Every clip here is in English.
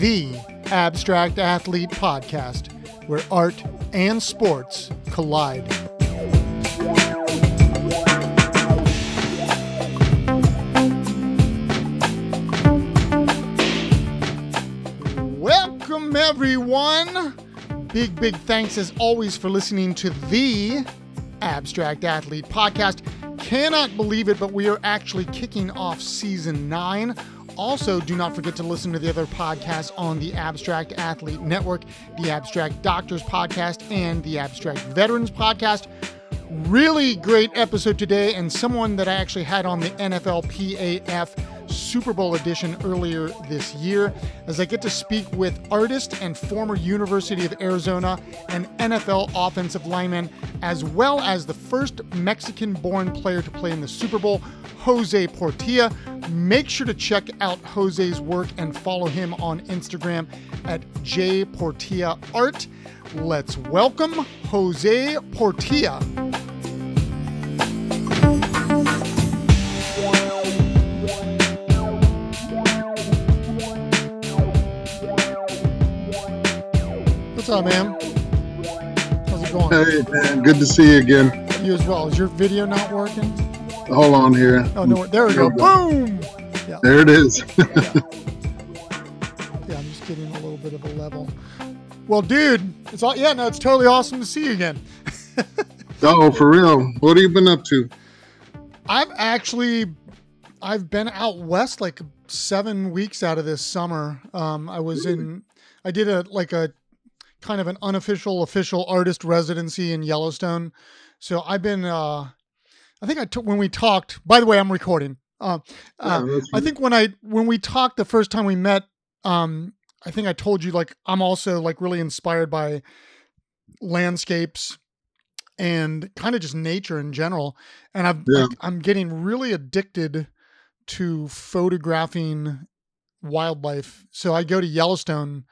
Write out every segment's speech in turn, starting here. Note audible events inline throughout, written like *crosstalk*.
The Abstract Athlete Podcast, where art and sports collide. Welcome, everyone. Big, big thanks as always for listening to the Abstract Athlete Podcast. Cannot believe it, but we are actually kicking off season nine. Also, do not forget to listen to the other podcasts on the Abstract Athlete Network, the Abstract Doctors Podcast, and the Abstract Veterans Podcast. Really great episode today, and someone that I actually had on the NFL PAF Super Bowl edition earlier this year, as I get to speak with artist and former University of Arizona and NFL offensive lineman, as well as the first Mexican born player to play in the Super Bowl, Jose Portilla. Make sure to check out Jose's work and follow him on Instagram at jportillaart. Let's welcome Jose Portilla. What's up, man? How's it going? Hey, man, good to see you again. You as well. Is your video not working? Hold on here. Oh no, there we go. Boom! Yeah, There it is. *laughs* yeah, I'm just getting a little bit of a level. Well, dude, it's all yeah, no, it's totally awesome to see you again. *laughs* oh, for real. What have you been up to? I've actually I've been out west like seven weeks out of this summer. Um, I was in I did a like a kind of an unofficial official artist residency in Yellowstone. So I've been uh I think I took when we talked by the way I'm recording. Uh, uh, Yeah, I think when I when we talked the first time we met, um, I think I told you like I'm also like really inspired by landscapes and kind of just nature in general. And I've Yeah. like, I'm getting really addicted to photographing wildlife. So I go to Yellowstone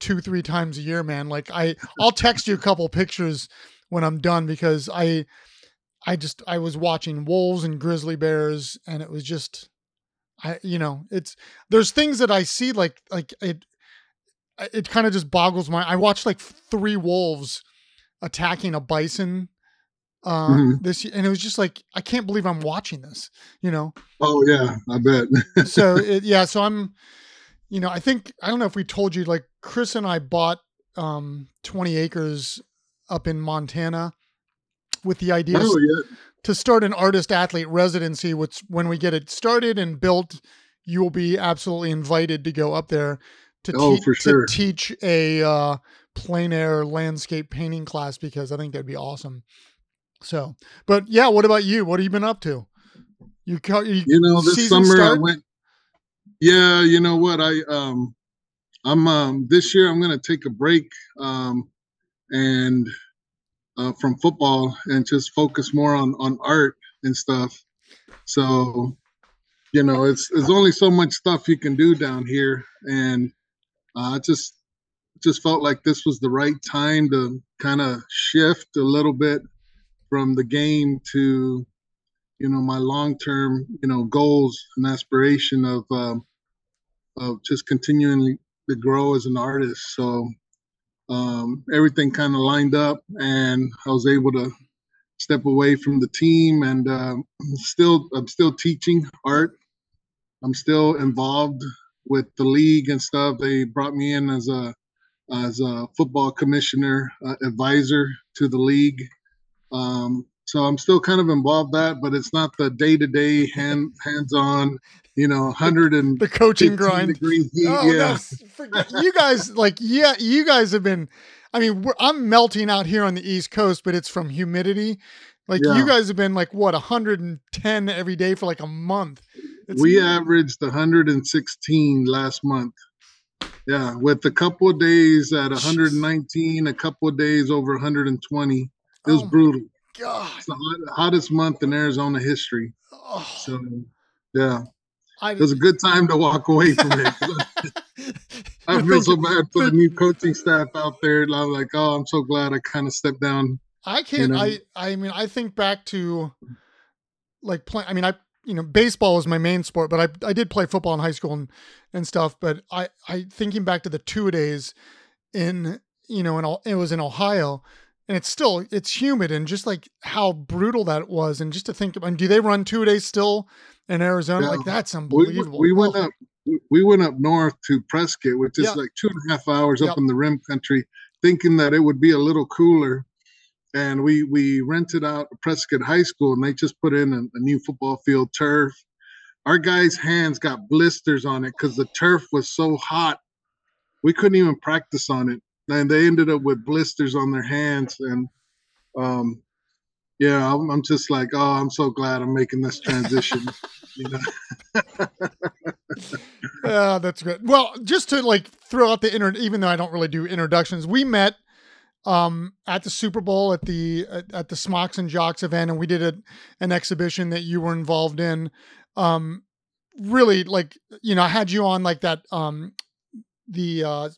two three times a year, man. Like I *laughs* I'll text you a couple pictures when I'm done because I I just I was watching wolves and grizzly bears and it was just I you know it's there's things that I see like like it it kind of just boggles my I watched like three wolves attacking a bison uh Mhm. this and it was just like I can't believe I'm watching this you know Oh, yeah, I bet. so *laughs* it, yeah so i'm you know i think i don't know if we told you like chris and i bought um 20 acres up in montana with the idea oh, yeah. to start an artist athlete residency which when we get it started and built you will be absolutely invited to go up there to, Oh, sure. to teach a uh, plein air landscape painting class because i think that'd be awesome so but yeah what about you what have you been up to you, you, You know, this summer I went. Yeah, you know what? I, um, I'm, um, this year I'm to take a break, um, and, uh, from football and just focus more on, on art and stuff. So, you know, it's, there's only so much stuff you can do down here. And, uh, I just, just felt like this was the right time to kind of shift a little bit from the game to you know my long term you know goals and aspiration of um, of just continuing to grow as an artist. So um, everything kind of lined up and i was able to step away from the team and um, still i'm still teaching art. I'm still involved with the league and stuff. They brought me in as a as a football commissioner uh, advisor to the league. Um, so I'm still kind of involved that, but it's not the day to day hand hands on, you know, *laughs* hundred and the coaching 15 grind degree heat. Oh, yeah, no, s- forget- you guys like yeah, you guys have been. I mean, we're, I'm melting out here on the East Coast, but it's from humidity. Like Yeah. you guys have been like what 110 every day for like a month. It's, we averaged 116 last month. Yeah, with a couple of days at 119, a couple of days over 120. It was Oh brutal. God. It's the hottest month in Arizona history. Oh, So, yeah, I, it was a good time to walk away from it. *laughs* I feel so bad for the new coaching staff out there. I'm like, oh, I'm so glad I kind of stepped down. I can't. You know? I I mean, I think back to like playing. I mean, I you know, baseball is my main sport, but I I did play football in high school and and stuff. But I I thinking back to the two days in you know in it was in Ohio and it's still it's humid and just like how brutal that was and just to think about do they run two days still in Arizona yeah. like that's unbelievable. We, we went up we went up north to Prescott, which is yeah. like two and a half hours up in the rim country, thinking that it would be a little cooler. And we we rented out Prescott High School, and they just put in a, a new football field turf. Our guys' hands got blisters on it because the turf was so hot. We couldn't even practice on it and they ended up with blisters on their hands. And um yeah I'm, I'm just like oh i'm so glad i'm making this transition you know? Yeah *laughs* that's good well just to like throw out the inter even though i don't really do introductions we met um, at the Super Bowl at the at, at, the Smocks and Jocks event, and we did a, an exhibition that you were involved in. Um, really, like you know, I had you on like that um, the uh,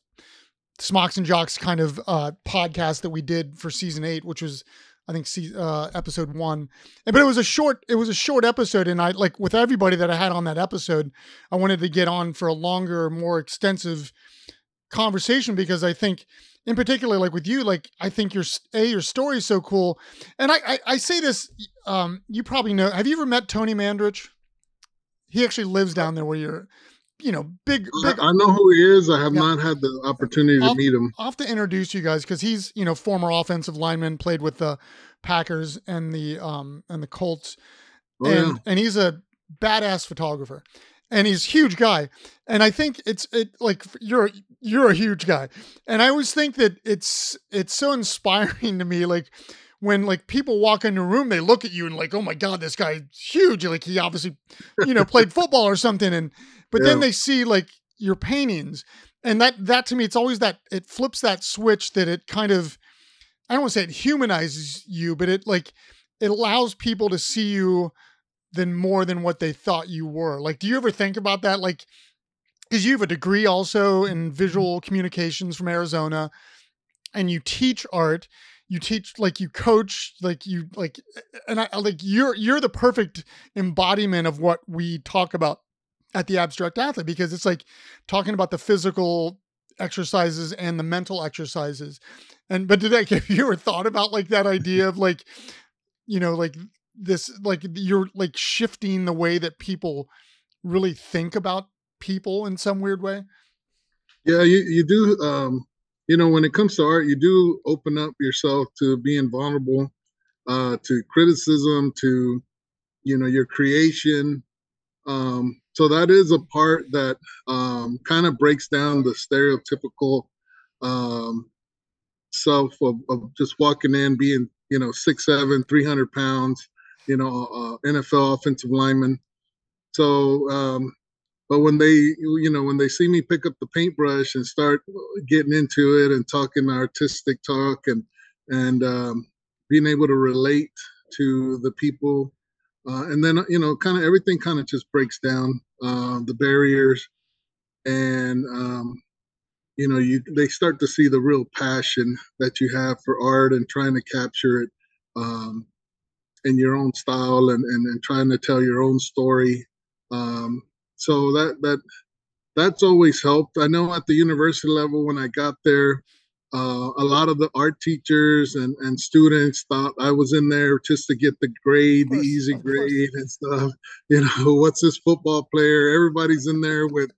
Smocks and Jocks kind of uh, podcast that we did for season eight, which was I think uh, episode one. But it was a short it was a short episode, and I like with everybody that I had on that episode, I wanted to get on for a longer, more extensive conversation because I think in particular like with you like i think your a your story is so cool and i i, I say this um you probably know have you ever met Tony Mandarich he actually lives down there where you're you know, big, big. I know who he is. I have yeah. not had the opportunity to I'll, meet him. I'll have to introduce you guys because he's, you know, former offensive lineman, played with the Packers and the um and the Colts, oh, and yeah. and he's a badass photographer, and he's a huge guy. And I think it's it like you're you're a huge guy, and I always think that it's it's so inspiring to me, like when like people walk in the room, they look at you and like, oh my god, this guy's huge. Like he obviously, you know, played *laughs* football or something, and but yeah. then they see like your paintings, and that that to me, it's always that it flips that switch that it kind of, I don't want to say it humanizes you, but it like it allows people to see you than more than what they thought you were. Like, do you ever think about that? Like, because you have a degree also in mm-hmm. visual communications from Arizona, and you teach art you teach like you coach like you like and i like you're you're the perfect embodiment of what we talk about at the abstract athlete because it's like talking about the physical exercises and the mental exercises. And but did that *laughs* have you ever thought about like that idea of like you know like this like you're like shifting the way that people really think about people in some weird way? Yeah you, you do um you know when it comes to art you do open up yourself to being vulnerable uh to criticism to you know your creation um so that is a part that um, kind of breaks down the stereotypical um, self of, of, just walking in, being you know six seven, three hundred pounds, you know, uh, NFL offensive lineman. So, um, but when they you know when they see me pick up the paintbrush and start getting into it and talking artistic talk and and um, being able to relate to the people uh, and then you know kind of everything kind of just breaks down uh, the barriers and um, you know you they start to see the real passion that you have for art and trying to capture it um, in your own style and, and, and trying to tell your own story. Um, so that that that's always helped. I know at the university level when i got there uh, a lot of the art teachers and, and students thought I was in there just to get the grade, course, the easy grade and stuff. *laughs* You know, what's this football player? Everybody's in there with,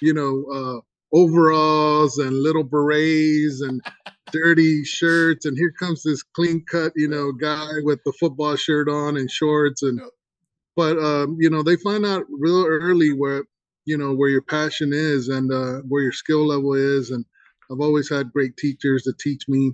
you know, uh, overalls and little berets and dirty shirts. And here comes this clean cut, you know, guy with the football shirt on and shorts. And, but, um, you know, they find out real early where, you know, where your passion is and uh, where your skill level is. And, I've always had great teachers to teach me,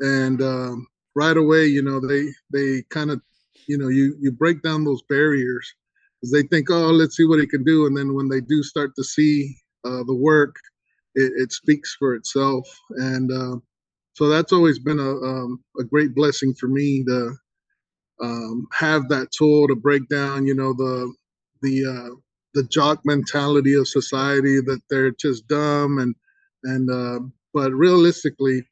and um, right away, you know, they they kind of, you know, you you break down those barriers. Because they think, oh, let's see what he can do, and then when they do start to see uh, the work, it, it, speaks for itself, and uh, so that's always been a um, a great blessing for me to um, have that tool to break down, you know, the the uh, the jock mentality of society that they're just dumb and and uh, but realistically,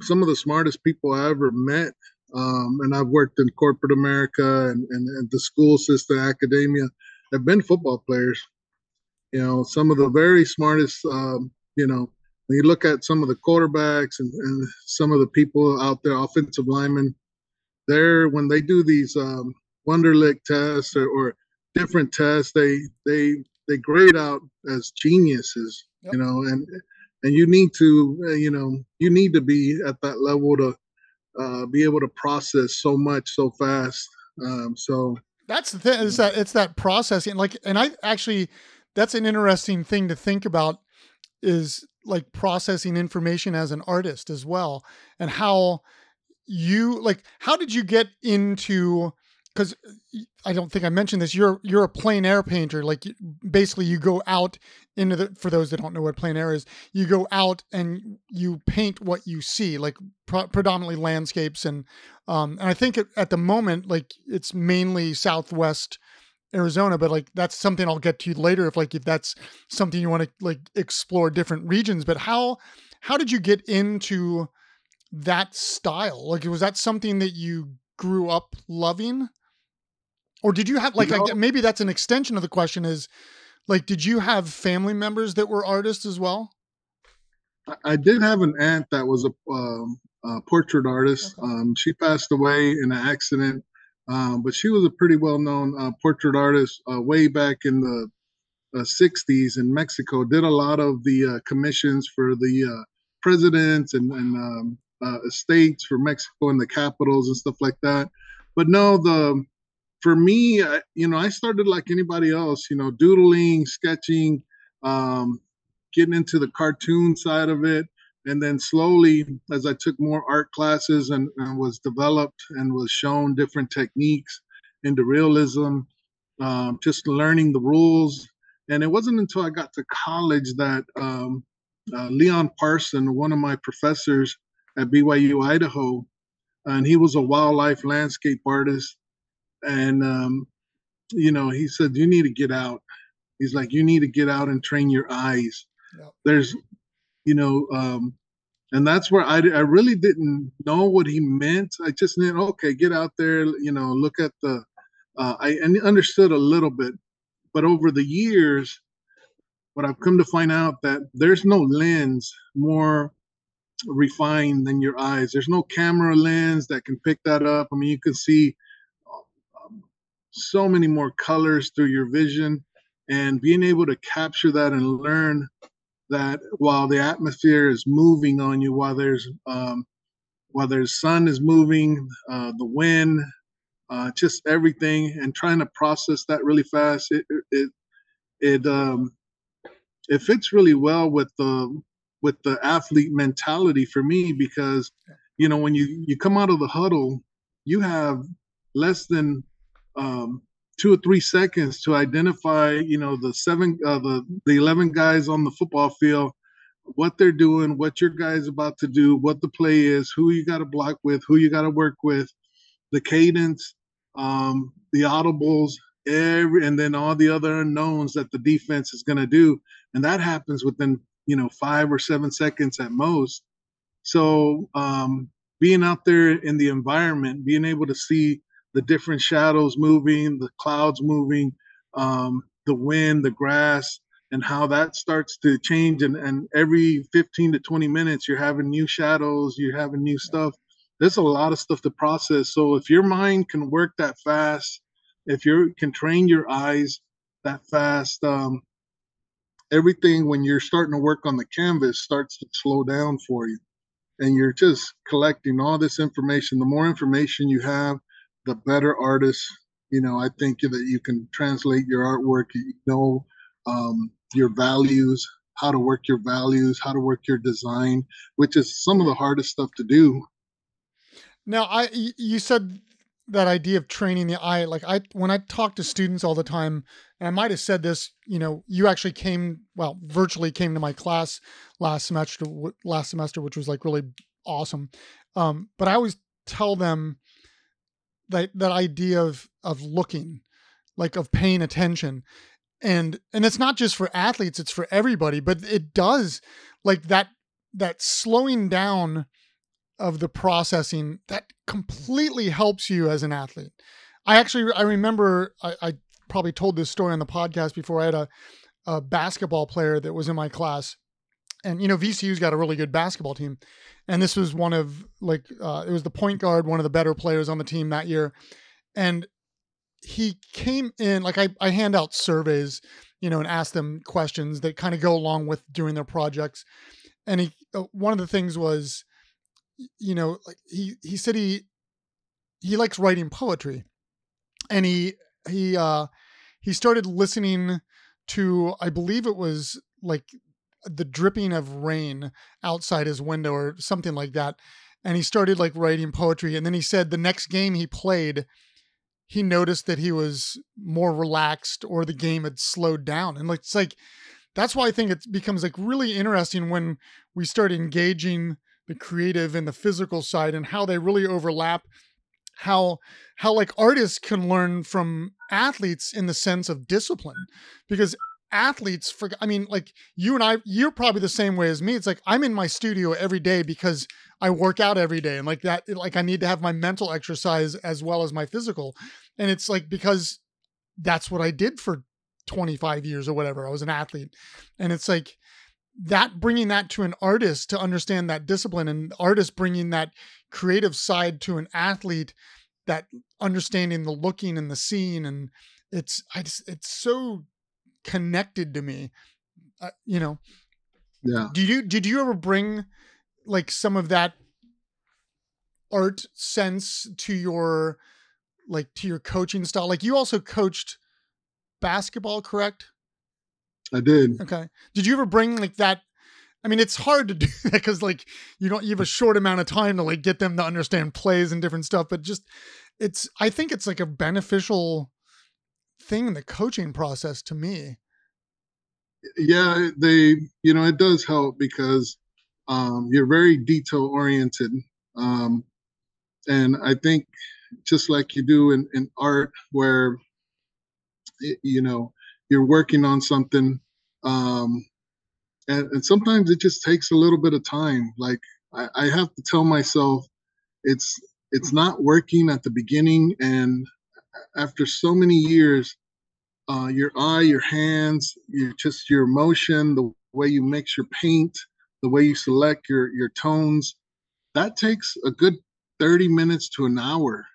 some of the smartest people I ever met, um, and I've worked in corporate America and, and, and the school system, academia, have been football players. You know, some of the very smartest, um, you know, when you look at some of the quarterbacks and, and some of the people out there, offensive linemen, they're when they do these um, Wonderlic tests or, or different tests, they they they grade out as geniuses, yep. you know, and and you need to, uh, you know, you need to be at that level to uh, be able to process so much so fast. Um, so that's the thing is that it's that processing, like, and I actually, that's an interesting thing to think about is like processing information as an artist as well, and how you like how did you get into because I don't think I mentioned this. You're you're a plein air painter. Like basically, you go out into the. For those that don't know what plein air is, you go out and you paint what you see, like predominantly landscapes and um. And I think at, at the moment, like it's mainly Southwest Arizona, but like that's something I'll get to later. If like if that's something you want to like explore different regions. But how how did you get into that style? Like was that something that you grew up loving? Or did you have like, like maybe that's an extension of the question is like did you have family members that were artists as well? I did have an aunt that was a, um, a portrait artist. Okay. Um, she passed away in an accident, um, but she was a pretty well-known uh, portrait artist uh, way back in the uh, 60s in Mexico. Did a lot of the uh, commissions for the uh, presidents and, and um, uh, estates for Mexico and the capitals and stuff like that. But no, the for me, you know, I started like anybody else, you know, doodling, sketching, um, getting into the cartoon side of it. And then slowly, as I took more art classes and, and was developed and was shown different techniques into realism, um, just learning the rules. And it wasn't until I got to college that um, uh, Leon Parson, one of my professors at BYU Idaho, and he was a wildlife landscape artist and um, you know he said you need to get out. He's like you need to get out and train your eyes. Yep. there's you know um, and that's where I, I really didn't know what he meant. I just knew okay get out there you know look at the uh, i understood a little bit but over the years what i've come to find out that there's no lens more refined than your eyes. There's no camera lens that can pick that up. I mean you can see so many more colors through your vision and being able to capture that and learn that while the atmosphere is moving on you while there's um, while there's sun is moving uh, the wind uh, just everything and trying to process that really fast it it it um it fits really well with the with the athlete mentality for me because you know when you you come out of the huddle you have less than um, two or three seconds to identify, you know, the seven, uh, the the eleven guys on the football field, what they're doing, what your guy's about to do, what the play is, who you got to block with, who you got to work with, the cadence, um, the audibles, every, and then all the other unknowns that the defense is going to do, and that happens within you know five or seven seconds at most. So um, being out there in the environment, being able to see the different shadows moving, the clouds moving, um, the wind, the grass, and how that starts to change. And, and every 15 to 20 minutes, you're having new shadows, you're having new stuff. There's a lot of stuff to process. So if your mind can work that fast, if you can train your eyes that fast, um, everything when you're starting to work on the canvas starts to slow down for you. And you're just collecting all this information. The more information you have, the better artists. You know, I think that you can translate your artwork. You know um, your values, how to work your values, how to work your design, which is some of the hardest stuff to do. Now, I you said that idea of training the eye. Like I, when I talk to students all the time, and I might have said this. You know, you actually came, well, virtually came to my class last semester. Last semester, which was like really awesome. Um, but I always tell them that that idea of of looking, like of paying attention. and and it's not just for athletes it's for everybody but it does like that that slowing down of the processing that completely helps you as an athlete i actually i remember i, I probably told this story on the podcast before i had a, a basketball player that was in my class and you know vcu's got a really good basketball team. And this was one of like uh, it was the point guard one of the better players on the team that year. And he came in like I, I hand out surveys you know and ask them questions that kind of go along with doing their projects. And he uh, one of the things was you know like he he said he he likes writing poetry. And he he uh he started listening to i believe it was like the dripping of rain outside his window or something like that and he started like writing poetry and then he said the next game he played he noticed that he was more relaxed or the game had slowed down. And like, it's like, that's why I think it becomes like really interesting when we start engaging the creative and the physical side and how they really overlap how how like artists can learn from athletes in the sense of discipline because athletes for i mean like you and i you're probably the same way as me. It's like i'm in my studio every day because i work out every day and like that like i need to have my mental exercise as well as my physical. And it's like because that's what i did for 25 years or whatever. I was an athlete. And it's like that bringing that to an artist to understand that discipline and artist bringing that creative side to an athlete that understanding the looking and the seeing and it's i just it's so connected to me uh, you know? Yeah. Did you did you ever bring like some of that art sense to your like to your coaching style? Like you also coached basketball correct? I did. Okay. Did you ever bring like that I mean, it's hard to *laughs* do that because like you don't you have a short amount of time to like get them to understand plays and different stuff. But just it's I think it's like a beneficial thing in the coaching process to me. Yeah, they you know it does help because um, you're very detail oriented, um, and I think just like you do in, in art, where you know you're working on something. Um, and, and sometimes it just takes a little bit of time. Like I, I have to tell myself, it's it's not working at the beginning, and after so many years, uh, your eye, your hands, your just your emotion, the way you mix your paint, the way you select your your tones, that takes a good 30 minutes to an hour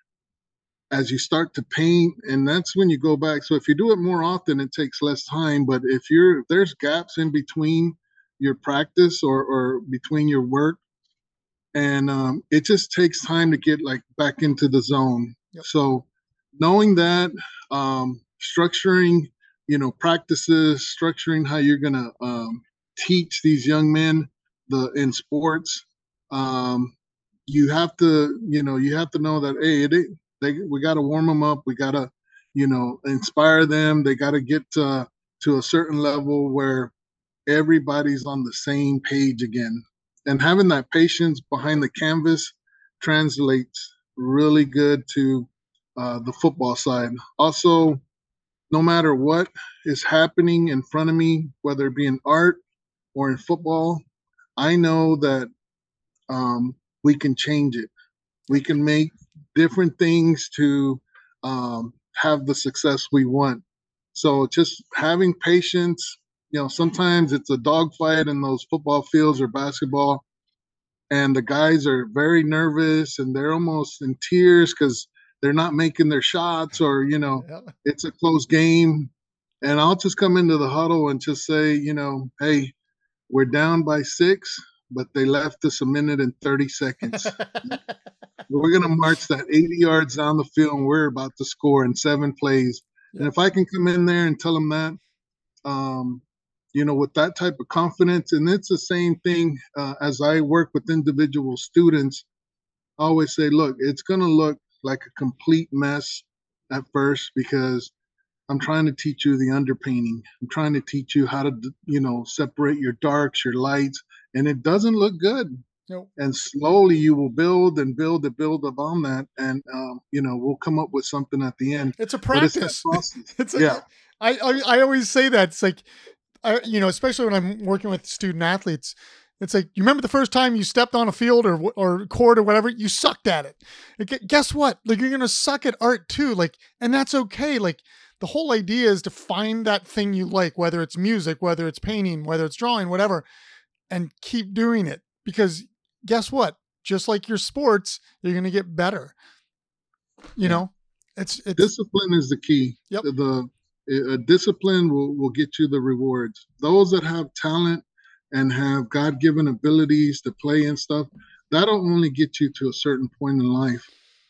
as you start to paint and that's when you go back so if you do it more often it takes less time but if you're if there's gaps in between your practice or, or between your work and um, it just takes time to get like back into the zone yep. so knowing that um, structuring you know practices structuring how you're going to um, teach these young men the in sports um, you have to you know you have to know that hey they, we got to warm them up we got to you know inspire them they got to get to, to a certain level where everybody's on the same page again. And having that patience behind the canvas translates really good to uh, the football side. Also, no matter what is happening in front of me, whether it be in art or in football, I know that um, we can change it. We can make different things to um, have the success we want. So just having patience, you know, sometimes it's a dogfight in those football fields or basketball, and the guys are very nervous and they're almost in tears because they're not making their shots or you know *laughs* it's a close game. And I'll just come into the huddle and just say, you know, hey, we're down by six, but they left us a minute and 30 seconds. *laughs* we're going to march that 80 yards down the field and we're about to score in seven plays. And if I can come in there and tell them that, um, you know, with that type of confidence. And it's the same thing uh, as I work with individual students. I always say, look, it's going to look like a complete mess at first because I'm trying to teach you the underpainting. I'm trying to teach you how to, you know, separate your darks, your lights, and it doesn't look good. Nope. And slowly you will build and build and build upon that, and um, you know we'll come up with something at the end. It's a practice. *laughs* It's, it's a, yeah. I, I I always say that it's like, I you know, especially when I'm working with student athletes, it's like you remember the first time you stepped on a field or or court or whatever, you sucked at it. Like, guess what? Like you're gonna suck at art too. Like, and that's okay. Like the whole idea is to find that thing you like, whether it's music, whether it's painting, whether it's drawing, whatever, and keep doing it. Because guess what? Just like your sports, you're gonna get better. You know, it's, it's discipline is the key. Yep. The, the discipline will, will get you the rewards. Those that have talent and have God given abilities to play and stuff, that'll only get you to a certain point in life.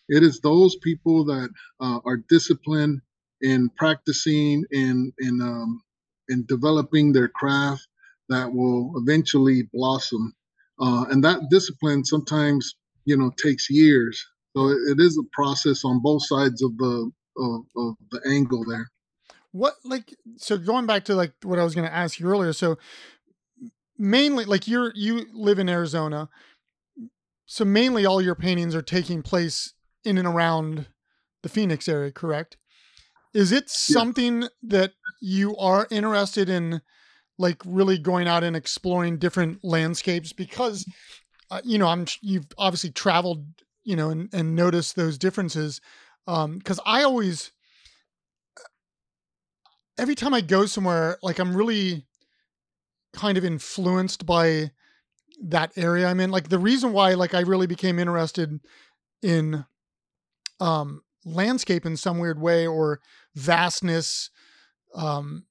It is those people that uh, are disciplined in practicing in in um, in developing their craft that will eventually blossom. Uh, and that discipline sometimes you know takes years. So it, it is a process on both sides of the of, of the angle there. What like so going back to like what I was going to ask you earlier. So mainly like you're you live in Arizona. So mainly all your paintings are taking place in and around the Phoenix area, correct? Is it something yeah. that you are interested in like really going out and exploring different landscapes because uh, you know, I'm you've obviously traveled, you know, and, and noticed those differences. Um, cuz I always every time I go somewhere, like I'm really kind of influenced by that area I'm in. Like the reason why like I really became interested in um landscape in some weird way or vastness um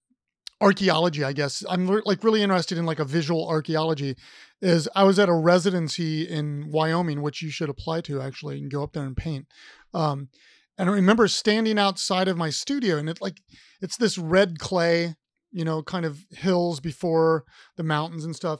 archaeology i guess i'm like really interested in like a visual archaeology is i was at a residency in wyoming which you should apply to actually and go up there and paint um and i remember standing outside of my studio and it like it's this red clay you know, kind of hills before the mountains and stuff.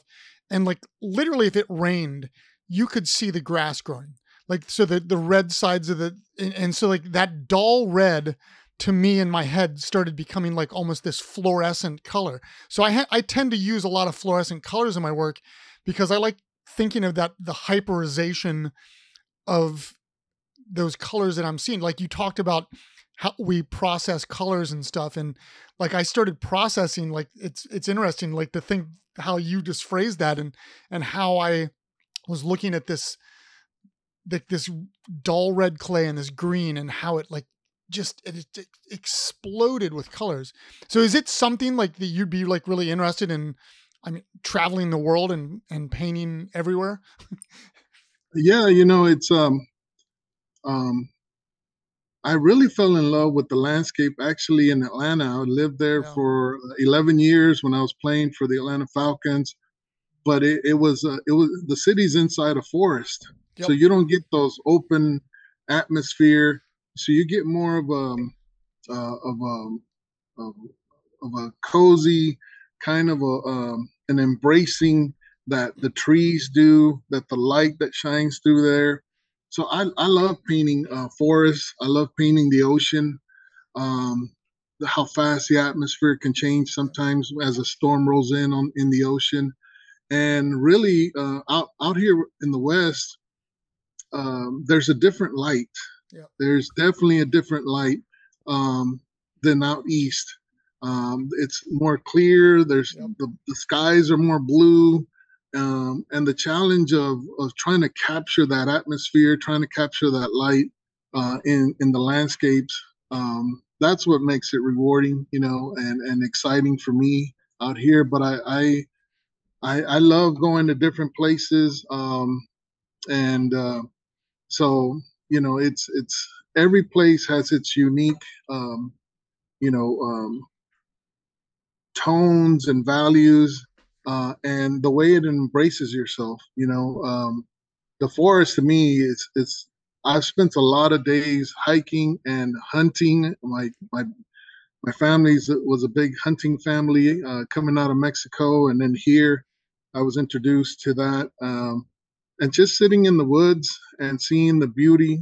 And like literally, if it rained, you could see the grass growing. Like so, the the red sides of the and, and so like that dull red to me in my head started becoming like almost this fluorescent color. So I ha- I tend to use a lot of fluorescent colors in my work because I like thinking of that the hyperization of those colors that I'm seeing. Like you talked about how we process colors and stuff and like i started processing like it's it's interesting like to think how you just phrased that and and how i was looking at this like this dull red clay and this green and how it like just it, it, exploded with colors. So is it something like that you'd be like really interested in i mean traveling the world and and painting everywhere? Yeah you know it's um um I really fell in love with the landscape actually in Atlanta. I lived there yeah. for 11 years when I was playing for the Atlanta Falcons. But it, it was uh, it was the city's inside a forest, yep. so you don't get those open atmosphere. So you get more of a um, uh, of a um, of, of a cozy kind of a um, an embracing that the trees do, that the light that shines through there so I, I love painting uh, forests. I love painting the ocean. Um, how fast the atmosphere can change sometimes as a storm rolls in on in the ocean, and really uh, out out here in the west, um, there's a different light. Yeah. There's definitely a different light um, than out east. Um, it's more clear. There's yep. the, the skies are more blue um, and the challenge of of trying to capture that atmosphere, trying to capture that light uh, in in the landscapes. Um, that's what makes it rewarding, you know, and and exciting for me out here. But I I I, I love going to different places, um, and uh, so you know, it's it's every place has its unique, um, you know, um, tones and values uh, and the way it embraces yourself. You know, um, the forest to me is it's. I've spent a lot of days hiking and hunting. My my my family was a big hunting family uh, coming out of Mexico, and then here I was introduced to that. Um, and just sitting in the woods and seeing the beauty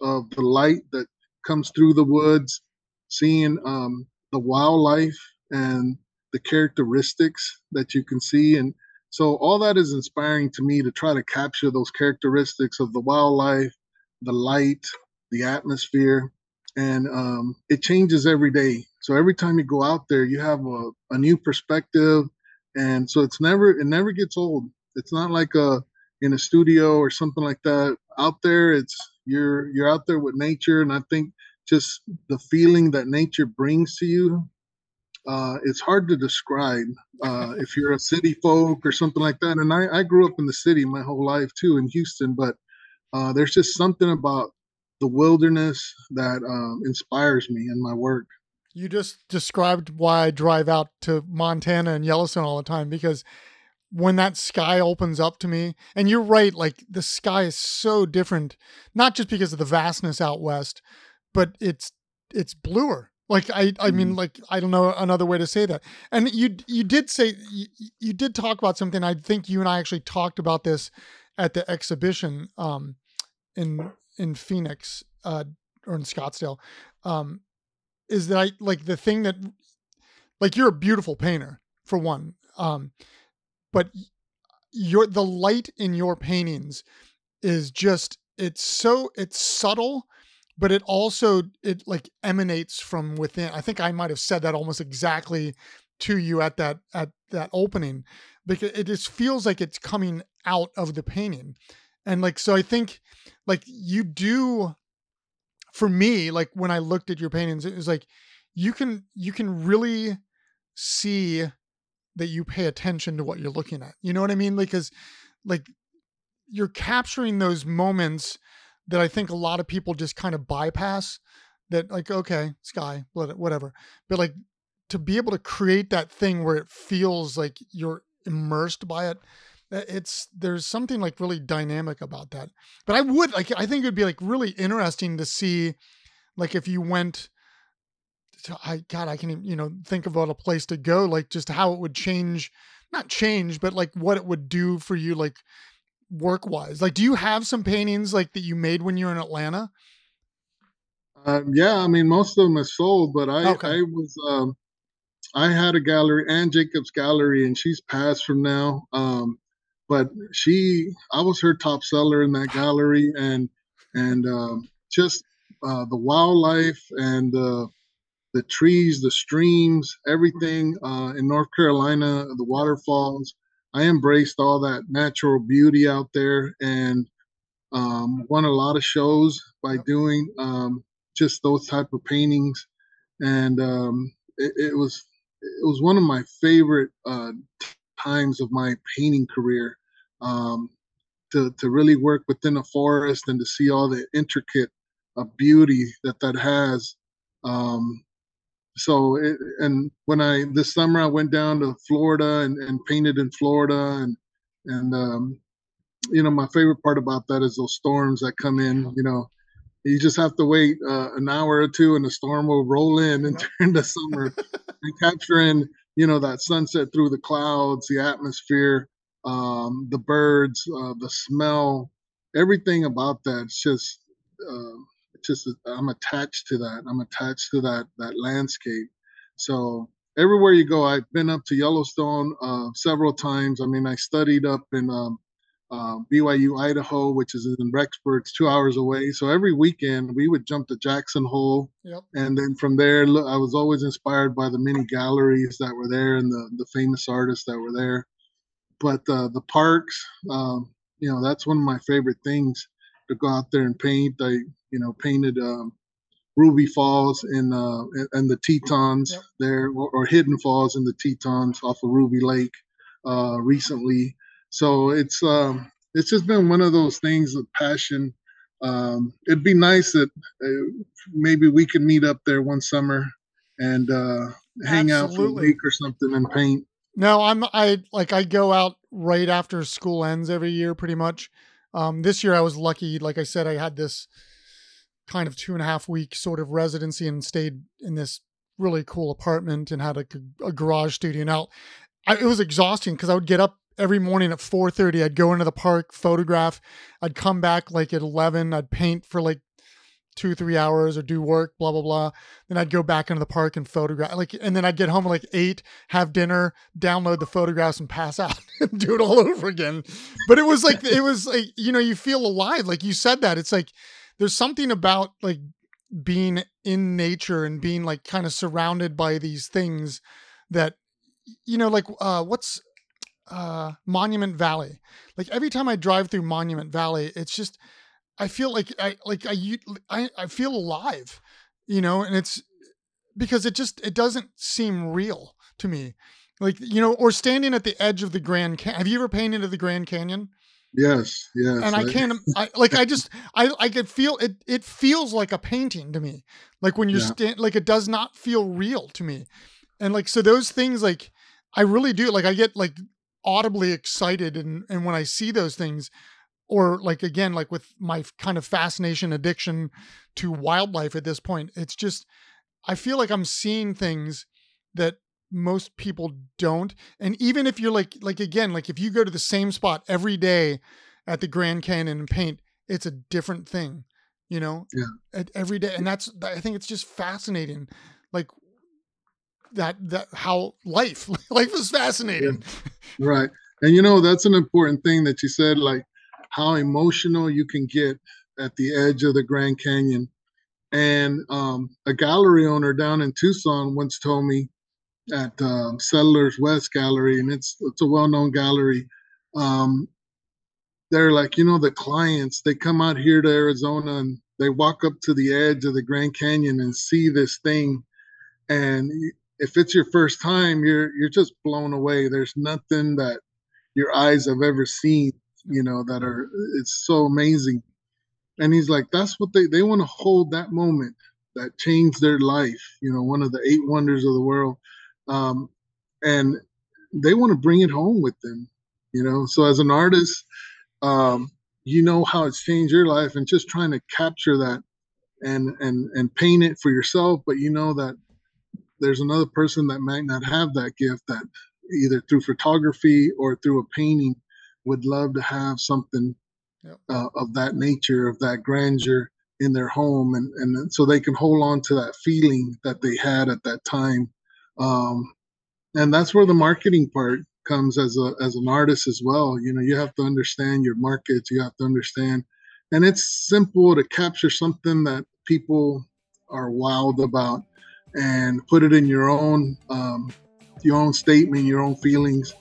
of the light that comes through the woods, seeing um, the wildlife and the characteristics that you can see and so all that is inspiring to me to try to capture those characteristics of the wildlife the light the atmosphere and um, it changes every day. So every time you go out there, you have a, a new perspective, and so it's never it never gets old. It's not like a in a studio or something like that. Out there, it's you're you're out there with nature, and I think just the feeling that nature brings to you uh, it's hard to describe uh, if you're a city folk or something like that. And I, I, grew up in the city my whole life too in Houston, but uh, there's just something about the wilderness that um, inspires me in my work. You just described why I drive out to Montana and Yellowstone all the time because when that sky opens up to me, and you're right, like the sky is so different, not just because of the vastness out west, but it's it's bluer like I, I mean, mm-hmm. like I don't know another way to say that. And you, you did say you, you did talk about something. I think you and I actually talked about this at the exhibition um, in in Phoenix uh, or in Scottsdale. Um, is that I like the thing that like you're a beautiful painter for one, um, but your the light in your paintings is just it's so it's subtle but it also it like emanates from within. I think I might have said that almost exactly to you at that at that opening because it just feels like it's coming out of the painting. And like so I think like you do for me like when I looked at your paintings it was like you can you can really see that you pay attention to what you're looking at. You know what I mean? Like Because like you're capturing those moments that I think a lot of people just kind of bypass that like okay sky whatever. But like to be able to create that thing where it feels like you're immersed by it it's there's something like really dynamic about that. But i would like i think it would be like really interesting to see like if you went to, i god i can you know think about a place to go like just how it would change not change but like what it would do for you like work wise? Like, do you have some paintings like that you made when you were in Atlanta? Um, yeah, I mean, most of them are sold, but I, okay. I was, um, I had a gallery, Ann Jacobs Gallery, and she's passed from now. Um, but she, I was her top seller in that gallery, and and um, just uh, the wildlife and the the trees, the streams, everything uh, in North Carolina, the waterfalls. I embraced all that natural beauty out there and um, won a lot of shows by doing um, just those type of paintings. And um, it, it, was it was one of my favorite uh, times of my painting career um, to to really work within a forest and to see all the intricate uh, beauty that that has. Um, so it, and when I this summer I went down to Florida and, and painted in Florida and and um, you know my favorite part about that is those storms that come in. You know, you just have to wait uh, an hour or two and the storm will roll in and *laughs* turn to summer *laughs* and capturing you know that sunset through the clouds, the atmosphere, um, the birds, uh, the smell, everything about that. It's just uh, just I'm attached to that. I'm attached to that that landscape. So everywhere you go, I've been up to Yellowstone uh, several times. I mean, I studied up in um, uh, BYU, Idaho, which is in Rexburg, it's two hours away. So every weekend we would jump to Jackson Hole, yep. and then from there, I was always inspired by the many galleries that were there and the the famous artists that were there. But uh, the parks, um, you know, that's one of my favorite things to go out there and paint. I, you know, painted um, Ruby Falls in uh, and the Tetons yep. there, or, or, Hidden Falls in the Tetons off of Ruby Lake uh, recently. So it's um, it's just been one of those things of passion. Um, it'd be nice that uh, maybe we could meet up there one summer and uh, hang Absolutely. out for a week or something and paint. No, I'm I like I go out right after school ends every year, pretty much. Um, this year I was lucky. Like I said, I had this kind of two and a half week sort of residency and stayed in this really cool apartment and had a, a garage studio. Now, I, it was exhausting because I would get up every morning at 4.30 i'd go into the park photograph i'd come back like at 11 i'd paint for like two three hours or do work blah blah blah. Then i'd go back into the park and photograph like and then i'd get home at like eight have dinner download the photographs and pass out *laughs* and do it all over again. But it was like it was like you know you feel alive like you said that. It's like there's something about like being in nature and being like kind of surrounded by these things that you know like uh what's uh Monument Valley. Like every time I drive through Monument Valley, it's just I feel like I like I I, I feel alive, you know, and it's because it just it doesn't seem real to me. Like you know, or standing at the edge of the Grand Canyon. Have you ever painted at the Grand Canyon? Yes, yes. And I can't, I like, I just, I, I could feel it. It feels like a painting to me. Like when you're yeah. stand, like it does not feel real to me. And like, so those things, like, I really do. Like, I get like audibly excited, and and when I see those things, or like again, like with my kind of fascination addiction to wildlife at this point, it's just, I feel like I'm seeing things that most people don't and even if you're like like again like if you go to the same spot every day at the grand canyon and paint it's a different thing you know yeah at every day and that's i think it's just fascinating like that that how life *laughs* life is fascinating yeah. right and you know that's an important thing that you said like how emotional you can get at the edge of the grand canyon and um, a gallery owner down in tucson once told me at um, Settlers West Gallery, and it's it's a well-known gallery. Um, they're like, you know, the clients they come out here to Arizona and they walk up to the edge of the Grand Canyon and see this thing, and if it's your first time, you're you're just blown away. There's nothing that your eyes have ever seen, you know, that are it's so amazing. And he's like, that's what they they want to hold that moment that changed their life. You know, one of the eight wonders of the world um, and they want to bring it home with them you know so as an artist um, you know how it's changed your life and just trying to capture that and and and paint it for yourself but you know that there's another person that might not have that gift that either through photography or through a painting would love to have something yep. uh, of that nature of that grandeur in their home and and so they can hold on to that feeling that they had at that time. Um, and that's where the marketing part comes as a as an artist as well. You know you have to understand your markets you have to understand and it's simple to capture something that people are wild about and put it in your own um, your own statement your own feelings.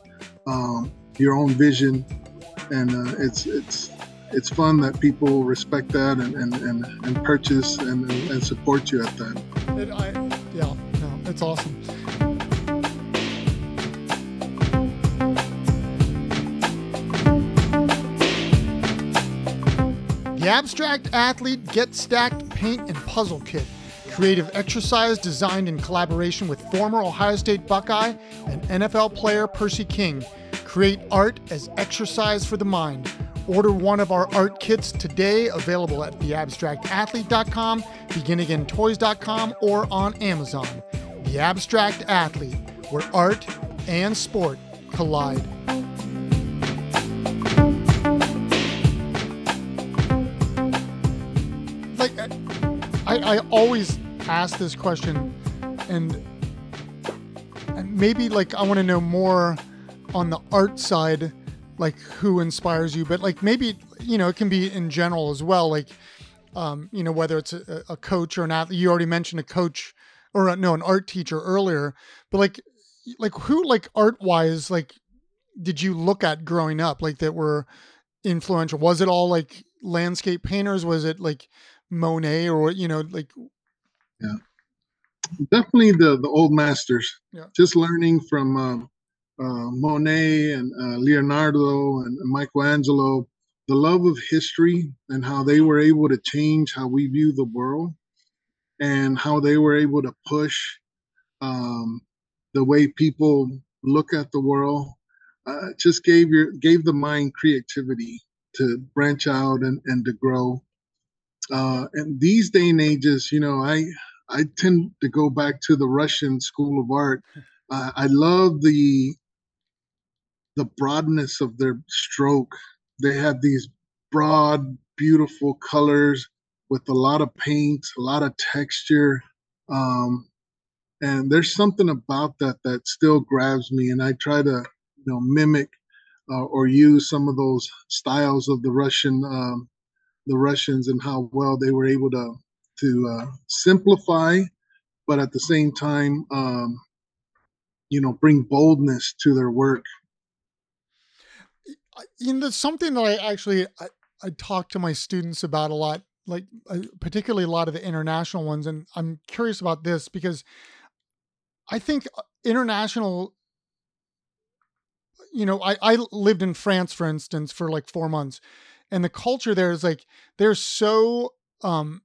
Um, your own vision and uh, it's it's it's fun that people respect that and and, and, and purchase and, and support you at that it, I, yeah no it's awesome The Abstract Athlete Get Stacked Paint and Puzzle Kit. Creative exercise designed in collaboration with former Ohio State Buckeye and NFL player Percy King. Create art as exercise for the mind. Order one of our art kits today, available at theabstractathlete.com, beginagaintoys.com, or on Amazon. The Abstract Athlete, where art and sport collide. Like, I, I always ask this question, and, and maybe like I want to know more on the art side, like who inspires you, but like maybe you know it can be in general as well, like um, you know whether it's a, a coach or an athlete. You already mentioned a coach or a, no an art teacher earlier, but like like who like art wise like did you look at growing up like that were influential? Was it all like landscape painters? Was it like Monet or you know like yeah definitely the the old masters yeah. just learning from um, uh, Monet and uh, Leonardo and Michelangelo the love of history and how they were able to change how we view the world and how they were able to push um, the way people look at the world uh, just gave your gave the mind creativity to branch out and, and to grow uh, and these day and ages, you know, I I tend to go back to the Russian school of art. Uh, I love the the broadness of their stroke. They have these broad, beautiful colors with a lot of paint, a lot of texture. Um, and there's something about that that still grabs me. And I try to, you know, mimic uh, or use some of those styles of the Russian um, the Russians and how well they were able to to uh, simplify, but at the same time, um, you know, bring boldness to their work. You know, something that I actually I, I talk to my students about a lot, like uh, particularly a lot of the international ones, and I'm curious about this because I think uh, international you know, I, I lived in France, for instance, for like four months, and the culture there is like they're so um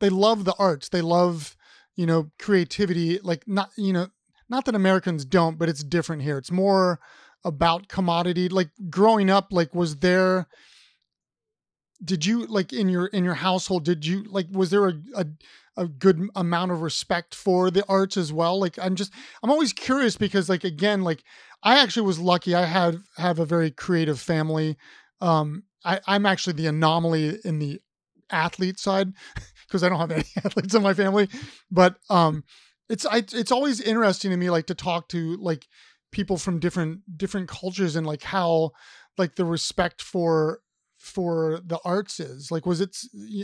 they love the arts, they love you know creativity, like not you know not that Americans don't, but it's different here. It's more about commodity. Like growing up, like was there did you like in your in your household did you like was there a, a a good amount of respect for the arts as well like i'm just i'm always curious because like again like i actually was lucky i have have a very creative family um i i'm actually the anomaly in the athlete side *laughs* because i don't have any *laughs* athletes in my family but um it's I, it's always interesting to me like to talk to like people from different different cultures and like how like the respect for for the arts is like was it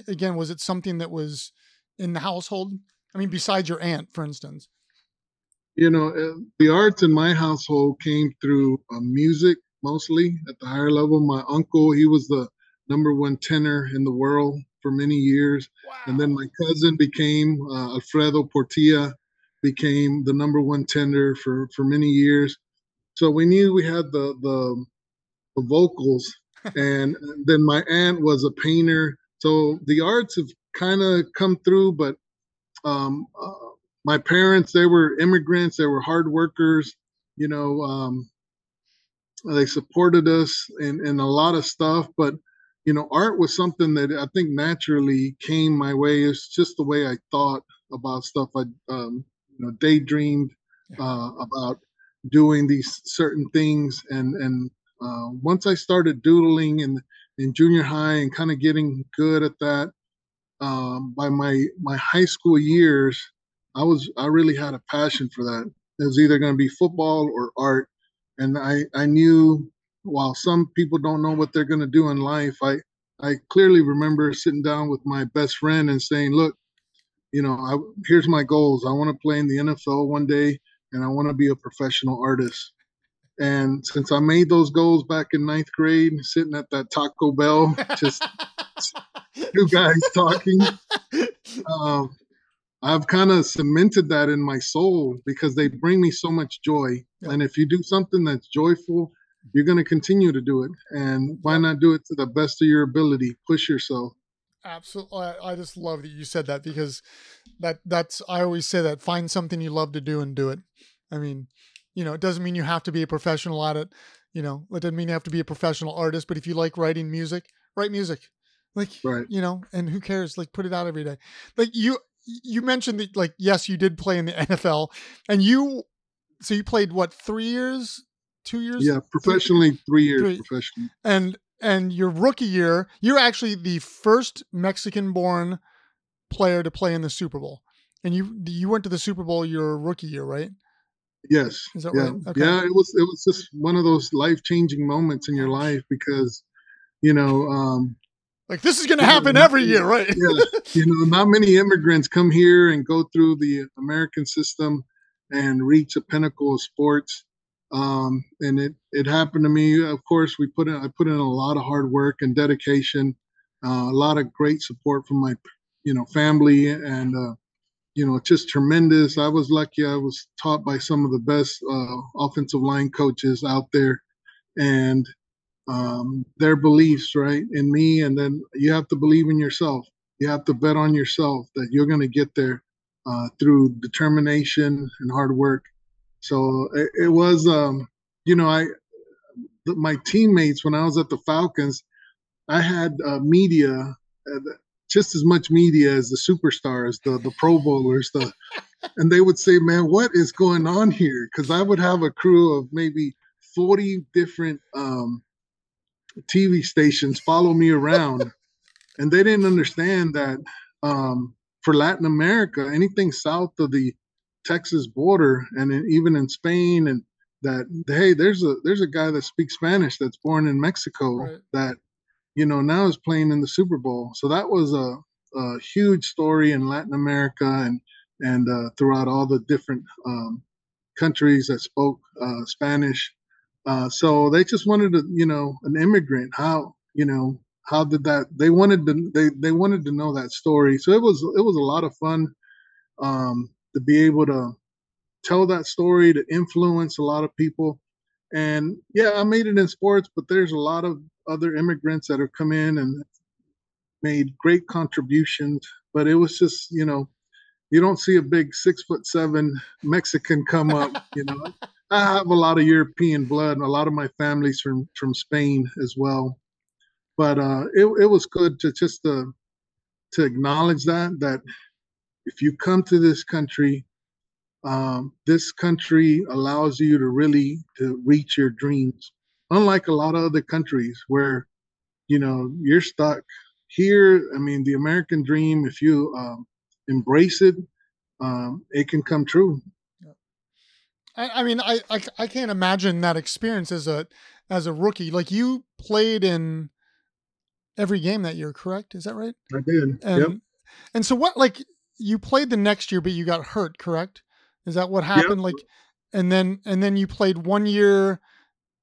again was it something that was in the household? I mean, besides your aunt, for instance. You know, uh, the arts in my household came through uh, music mostly at the higher level. My uncle, he was the number one tenor in the world for many years. Wow. And then my cousin became uh, Alfredo Portilla, became the number one tenor for, for many years. So we knew we had the, the, the vocals. *laughs* and then my aunt was a painter. So the arts have kind of come through, but um, uh, my parents, they were immigrants, they were hard workers, you know, um, they supported us in, in a lot of stuff, but you know, art was something that I think naturally came my way. It's just the way I thought about stuff. I, um, you know, daydreamed uh, about doing these certain things, and and uh, once I started doodling in in junior high and kind of getting good at that, um, by my my high school years, I was I really had a passion for that. It was either going to be football or art, and I I knew while some people don't know what they're going to do in life, I I clearly remember sitting down with my best friend and saying, look, you know, I, here's my goals. I want to play in the NFL one day, and I want to be a professional artist. And since I made those goals back in ninth grade, sitting at that Taco Bell, just *laughs* two guys talking. Um, I've kind of cemented that in my soul because they bring me so much joy. Yeah. And if you do something that's joyful, you're going to continue to do it. And why not do it to the best of your ability? Push yourself. Absolutely. I just love that you said that because that that's I always say that find something you love to do and do it. I mean, you know, it doesn't mean you have to be a professional at it. You know, it doesn't mean you have to be a professional artist, but if you like writing music, write music. Like, right. you know, and who cares? Like, put it out every day. Like you, you mentioned that, like, yes, you did play in the *laughs* NFL, and you, so you played what three years, two years? Yeah, professionally, three, three years three. professionally. And and your rookie year, you're actually the first Mexican-born player to play in the Super Bowl, and you you went to the Super Bowl your rookie year, right? Yes. Is that yeah. right? Okay. Yeah, it was it was just one of those life changing moments in your life because, you know, um, like this is going to happen every year, right? yeah, you know, not many immigrants come here and go through the American system and reach a pinnacle of sports. Um, and it it happened to me. Of course, we put in I put in a lot of hard work and dedication, uh, a lot of great support from my you know family and uh, you know just tremendous. I was lucky. I was taught by some of the best uh, offensive line coaches out there, and um, their beliefs, right, in me, and then you have to believe in yourself. You have to bet on yourself that you're going to get there uh, through determination and hard work. So it, it was, um, you know, I my teammates when I was at the Falcons, I had uh, media, uh, just as much media as the superstars, the the Pro Bowlers, the, *laughs* and they would say, "Man, what is going on here?" Because I would have a crew of maybe forty different um, TV stations follow me around, and they didn't understand that um, for Latin America, anything south of the Texas border, and in, even in Spain, and that hey, there's a there's a guy that speaks Spanish that's born in Mexico right. that you know now is playing in the Super Bowl. So that was a a huge story in Latin America and and uh, throughout all the different um, countries that spoke uh, Spanish. Uh, so they just wanted to, you know, an immigrant. How you know how did that? They wanted to they they wanted to know that story. So it was it was a lot of fun um, to be able to tell that story to influence a lot of people. And yeah, I made it in sports, but there's a lot of other immigrants that have come in and made great contributions. But it was just, you know, you don't see a big six foot seven Mexican come up. *laughs* You know, I have a lot of European blood, and a lot of my family's from from Spain as well. But uh, it it was good to just to uh, to acknowledge that that if you come to this country um, this country allows you to really to reach your dreams. Unlike a lot of other countries where you know you're stuck. Here i mean the american dream if you um, embrace it um, it can come true. I, I mean I, I i can't imagine that experience as a as a rookie. Like you played in every game that year correct? Is that right? I did. And yep. and so what like you played the next year but you got hurt correct is that what happened? Yep. Like, and then and then you played one year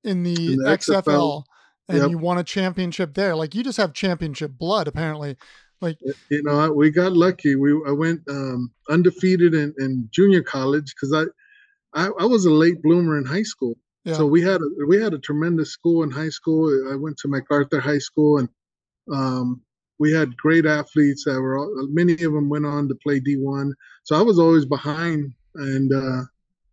in the, in the XFL, XFL, and yep. you won a championship there. Like you just have championship blood, apparently. Like you know, we got lucky. We I went um, undefeated in, in junior college because I, I, I was a late bloomer in high school. Yeah. So we had a we had a tremendous school in high school. I went to MacArthur High School, and um, we had great athletes that were many of them went on to play D1. So I was always behind and uh,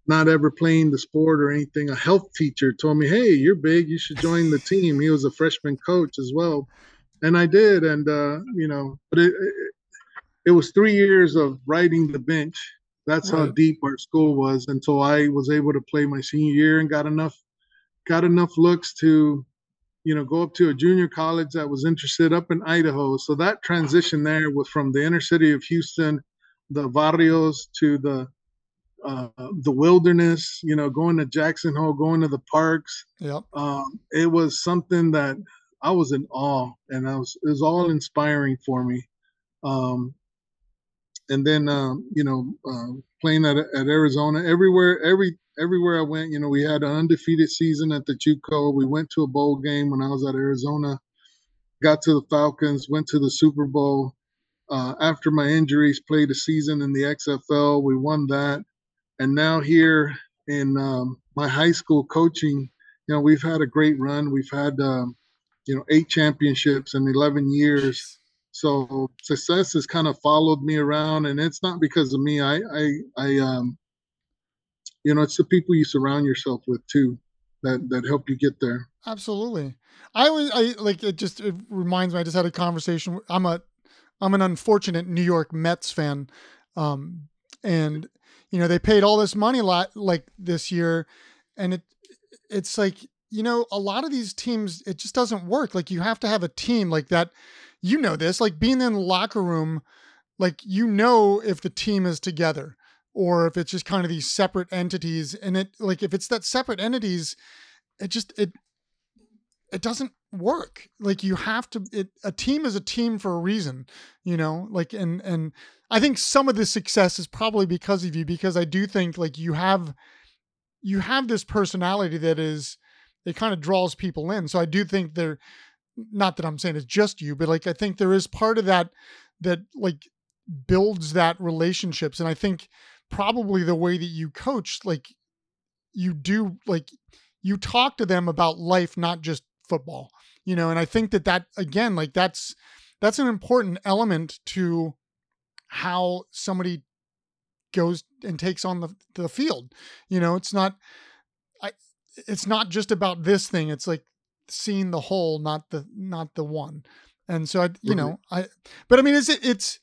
not ever playing the sport or anything. A health teacher told me, "Hey, you're big. You should join the *laughs* team." He was a freshman coach as well, and I did. And uh, you know, but it, it, it was three years of riding the bench. That's right. how deep our school was until I was able to play my senior year and got enough got enough looks to you know go up to a junior college that was interested up in Idaho. So that transition there was from the inner city of Houston, the barrios to the uh, the wilderness, you know, going to Jackson Hole, going to the parks. Yep. Um, it was something that I was in awe, and I was it was all inspiring for me. Um, and then um, you know, uh, playing at at Arizona, everywhere, every everywhere I went, you know, we had an undefeated season at the JUCO. We went to a bowl game when I was at Arizona. Got to the Falcons, went to the Super Bowl. Uh, after my injuries, played a season in the XFL. We won that and now here in um, my high school coaching, you know, we've had a great run. We've had, um, you know, eight championships in 11 years. So success has kind of followed me around, and it's not because of me. I, I, I, um, you know, it's the people you surround yourself with too that that help you get there. Absolutely. I was, I like it. Just it reminds me. I just had a conversation. I'm a, I'm an unfortunate New York Mets fan, um, and you know they paid all this money lot like this year and it it's like you know a lot of these teams it just doesn't work like you have to have a team like that you know this like being in the locker room like you know if the team is together or if it's just kind of these separate entities and it like if it's that separate entities it just it it doesn't work. Like you have to it a team is a team for a reason you know? Like and and i think some of the success is probably because of you because i do think like you have you have this personality that is it kind of draws people in. So i do think there not that i'm saying it's just you but like i think there is part of that that like builds that relationships. And i think probably the way that you coach like you do like you talk to them about life not just football you know and i think that that again like that's that's an important element to how somebody goes and takes on the, the field you know it's not i it's not just about this thing it's like seeing the whole not the not the one and so i you mm-hmm. know i but i mean is it it's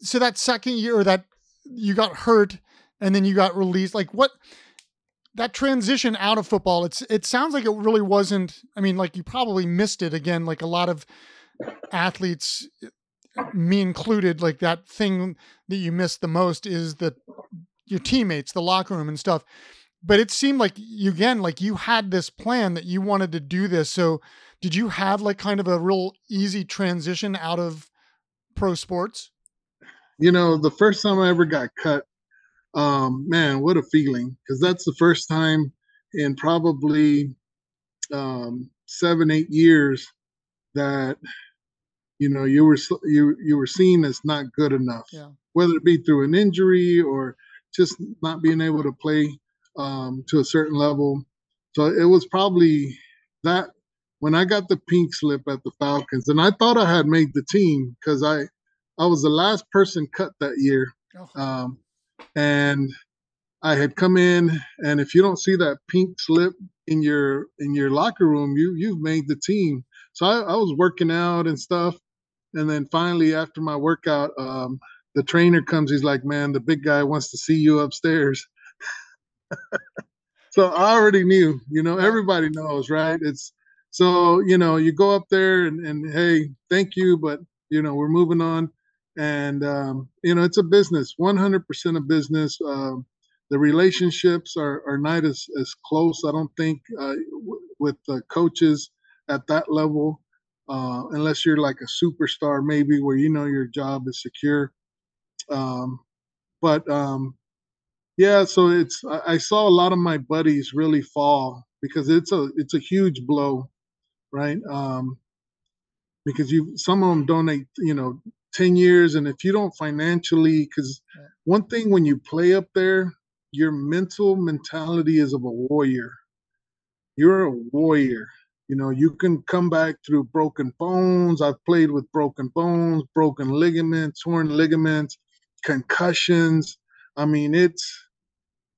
so that second year or that you got hurt and then you got released like what that transition out of football, it's it sounds like it really wasn't. I mean, like you probably missed it again, like a lot of athletes, me included. Like that thing that you missed the most is that your teammates, the locker room and stuff. But it seemed like you again, like you had this plan that you wanted to do this. So did you have like kind of a real easy transition out of pro sports? You know, the first time I ever got cut, um, man, what a feeling! Because that's the first time in probably um, seven, eight years that you know you were you you were seen as not good enough, yeah. whether it be through an injury or just not being able to play um, to a certain level. So it was probably that when I got the pink slip at the Falcons, and I thought I had made the team because I I was the last person cut that year, Oh, um, and I had come in, and if you don't see that pink slip in your in your locker room, you you've made the team. So I, I was working out and stuff, and then finally after my workout, um, the trainer comes. He's like, "Man, the big guy wants to see you upstairs." *laughs* so I already knew, you know, everybody knows, right? It's so you know, you go up there and, and hey, thank you, but you know, we're moving on, and um, you know, it's a business, 100% a business. Um, the relationships are are not as as close. I don't think uh, w- with the coaches at that level, uh, unless you're like a superstar, maybe where you know your job is secure. Um, but um, yeah, so it's I, I saw a lot of my buddies really fall because it's a it's a huge blow, right? Um, because you some of them donate, you know, ten years, and if you don't financially, because one thing when you play up there, your mental mentality is of a warrior. You're a warrior. You know, you can come back through broken bones. I've played with broken bones, broken ligaments, torn ligaments, concussions. I mean, it's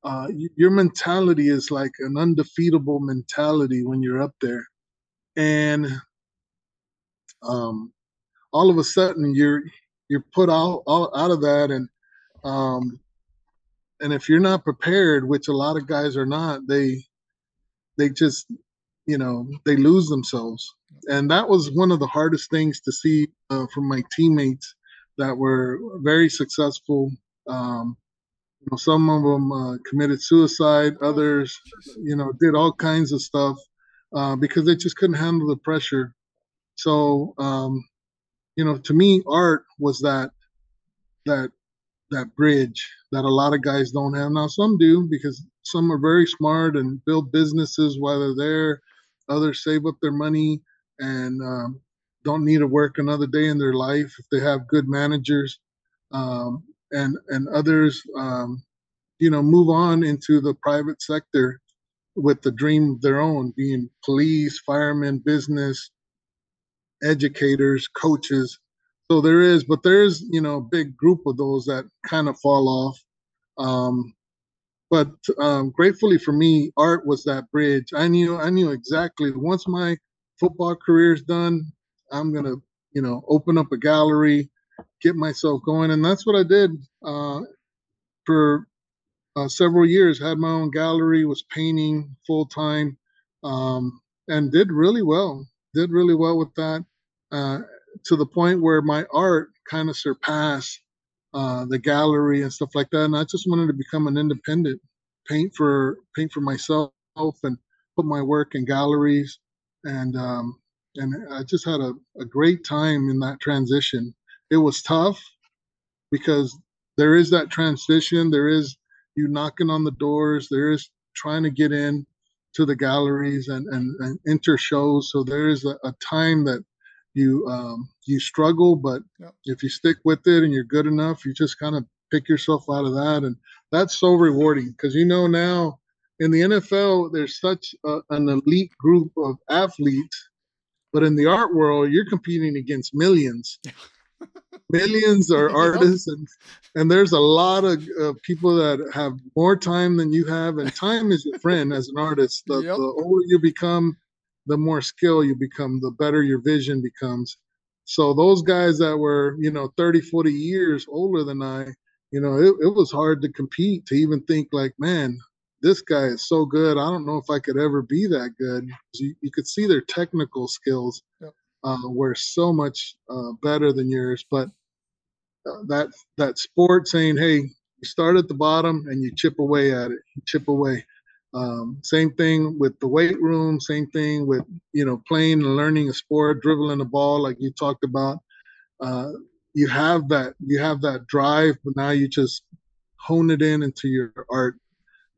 uh, your mentality is like an undefeatable mentality when you're up there, and um, all of a sudden you're you're put out, out of that, and um, and if you're not prepared, which a lot of guys are not, they they just you know they lose themselves, and that was one of the hardest things to see uh, from my teammates that were very successful. Um, you know, some of them uh, committed suicide, others you know, did all kinds of stuff uh, because they just couldn't handle the pressure. So, um, you know, to me, art was that that that bridge that a lot of guys don't have. Now, some do because some are very smart and build businesses while they're there. Others save up their money and um, don't need to work another day in their life if they have good managers. Um, and and others, um, you know, move on into the private sector with the dream of their own, being police, firemen, business, educators, coaches. So there is, but there is, you know, a big group of those that kind of fall off. Um, but um, gratefully for me, art was that bridge. I knew, I knew exactly. Once my football career is done, I'm gonna, you know, open up a gallery, get myself going, and that's what I did uh, for uh, several years. Had my own gallery, was painting full time, um, and did really well. Did really well with that, uh, to the point where my art kind of surpassed uh, the gallery and stuff like that. And I just wanted to become an independent, paint for paint for myself, and put my work in galleries. And um, and I just had a, a great time in that transition. It was tough because there is that transition. There is you knocking on the doors. There is trying to get in to the galleries and, and, and enter shows. So there is a, a time that you um, you struggle, but Yep. if you stick with it and you're good enough, you just kind of pick yourself out of that, and that's so rewarding because you know now in the NFL there's such a, an elite group of athletes, but in the art world you're competing against millions. *laughs* Millions are *laughs* artists, and and there's a lot of uh, people that have more time than you have, and time is your friend as an artist. The, Yep. the older you become, the more skill you become, the better your vision becomes. So those guys that were, you know, 30, 40 years older than I, you know, it, it was hard to compete to even think like, man, this guy is so good. I don't know if I could ever be that good. You, you could see their technical skills Yep. Uh, were so much uh, better than yours. But uh, that that sport saying, hey, you start at the bottom and you chip away at it, chip away. Um, same thing with the weight room. Same thing with you know playing and learning a sport, dribbling a ball, like you talked about. Uh, you have that you have that drive, but now you just hone it in into your art.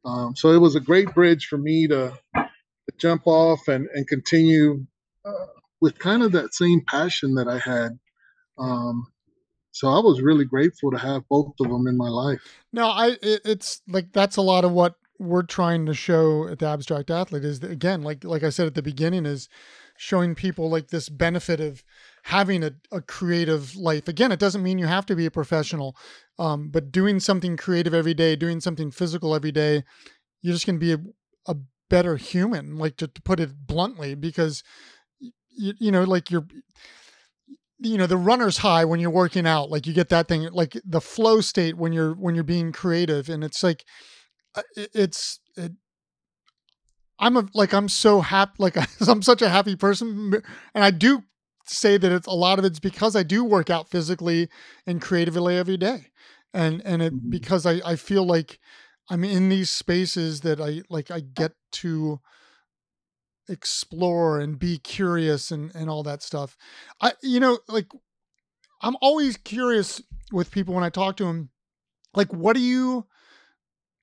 Um, so it was a great bridge for me to, to jump off and and continue uh, with kind of that same passion that I had. Um, so I was really grateful to have both of them in my life. No, I it, it's like that's a lot of what we're trying to show at the abstract athlete is that, again like like I said at the beginning is showing people like this benefit of having a, a creative life again it doesn't mean you have to be a professional um, but doing something creative every day doing something physical every day you're just going to be a, a better human like to, to put it bluntly because you, you know like you're you know the runner's high when you're working out like you get that thing like the flow state when you're when you're being creative and it's like uh, it's it, i'm a like i'm so happy like *laughs* i'm such a happy person and i do say that it's a lot of it's because i do work out physically and creatively every day and and it mm-hmm. because i i feel like i'm in these spaces that i like i get to explore and be curious and and all that stuff. I you know like i'm always curious with people when i talk to them like what do you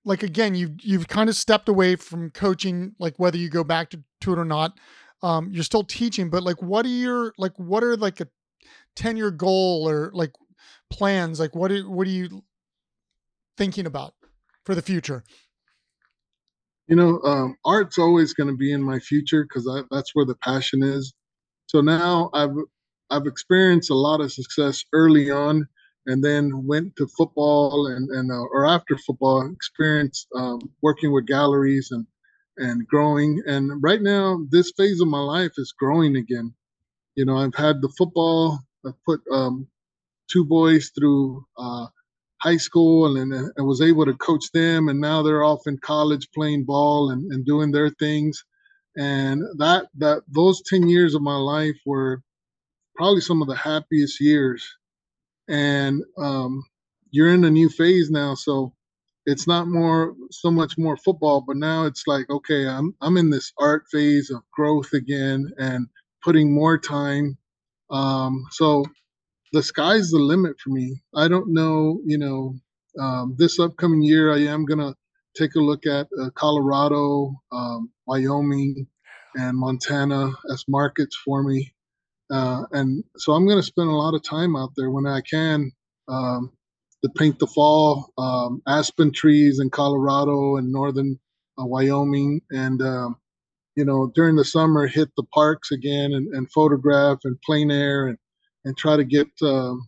like again you've you've kind of stepped away from coaching like whether you go back to, to it or not um you're still teaching but like what are your like what are like a 10 year goal or like plans? Like what are what are you thinking about for the future you know, um, art's always going to be in my future because that's where the passion is. So now I've I've experienced a lot of success early on, and then went to football and and uh, or after football, experienced um, working with galleries and and growing. And right now, this phase of my life is growing again. You know, I've had the football. I've put um, two boys through uh, high school and, and I was able to coach them and now they're off in college playing ball and, and doing their things. And that that those 10 years of my life were probably some of the happiest years. And um, you're in a new phase now so it's not more so much more football but now it's like okay i'm i'm in this art phase of growth again and putting more time. Um, so the sky's the limit for me. I don't know, you know, um, this upcoming year I am gonna take a look at uh, Colorado, um, Wyoming, and Montana as markets for me, uh, and so I'm gonna spend a lot of time out there when I can. Um, to paint the fall um, aspen trees in Colorado and northern uh, Wyoming, and um, you know during the summer hit the parks again and, and photograph and plein air and and try to get um,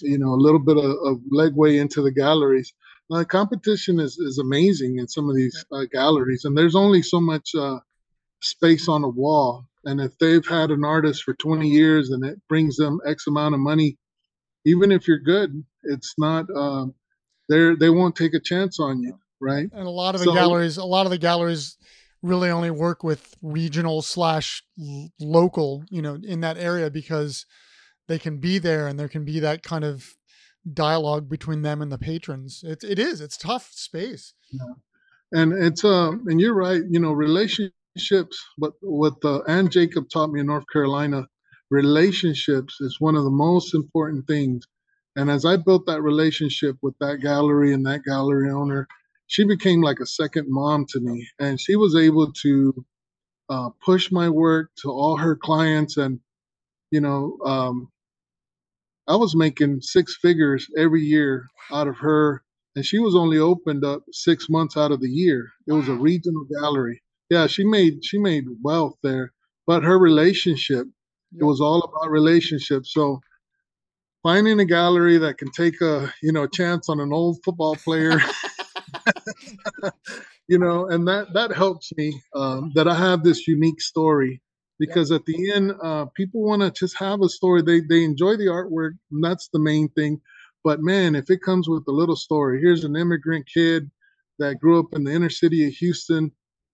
you know a little bit of, of legway into the galleries. Uh, competition is, is amazing in some of these uh, galleries, and there's only so much uh, space on a wall. And if they've had an artist for 20 years and it brings them X amount of money, even if you're good, it's not. Um, they they won't take a chance on you, right? And a lot of the so, galleries, a lot of the galleries really only work with regional slash local, you know, in that area because they can be there and there can be that kind of dialogue between them and the patrons. It, it is, it's tough space. Yeah. And it's, uh, and you're right, you know, relationships, but what uh, Ann Jacob taught me in North Carolina, relationships is one of the most important things. And as I built that relationship with that gallery and that gallery owner, she became like a second mom to me. And she was able to uh, push my work to all her clients. And, you know, um, I was making six figures every year out of her, and she was only opened up six months out of the year. It was a regional gallery. Yeah, she made she made wealth there, but her relationship, it was all about relationships. So finding a gallery that can take a you know chance on an old football player. *laughs* *laughs* you know, and that that helps me um, that I have this unique story because at the end uh, people want to just have a story. They they enjoy the artwork and that's the main thing. But man if it comes with a little story here's an immigrant kid that grew up in the inner city of houston.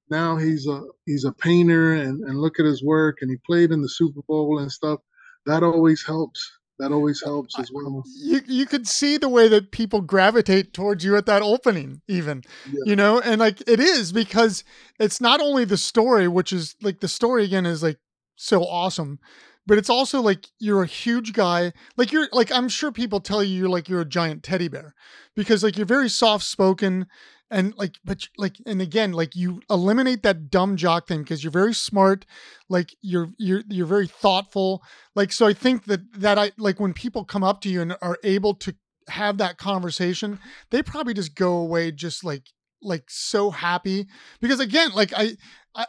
Now he's a he's a painter and, and look at his work and he played in the super bowl and stuff. That always helps that always uh, helps as well. You you could see the way that people gravitate towards you at that opening, even yeah. you know, and like it is because it's not only the story, which is like the story again is like so awesome, but it's also like you're a huge guy. Like you're like I'm sure people tell you you're like you're a giant teddy bear because like you're very soft spoken and like but like and again like you eliminate that dumb jock thing because you're very smart like you're you're you're very thoughtful. Like so i think that that i like when people come up to you and are able to have that conversation they probably just go away just like like so happy. Because again like i i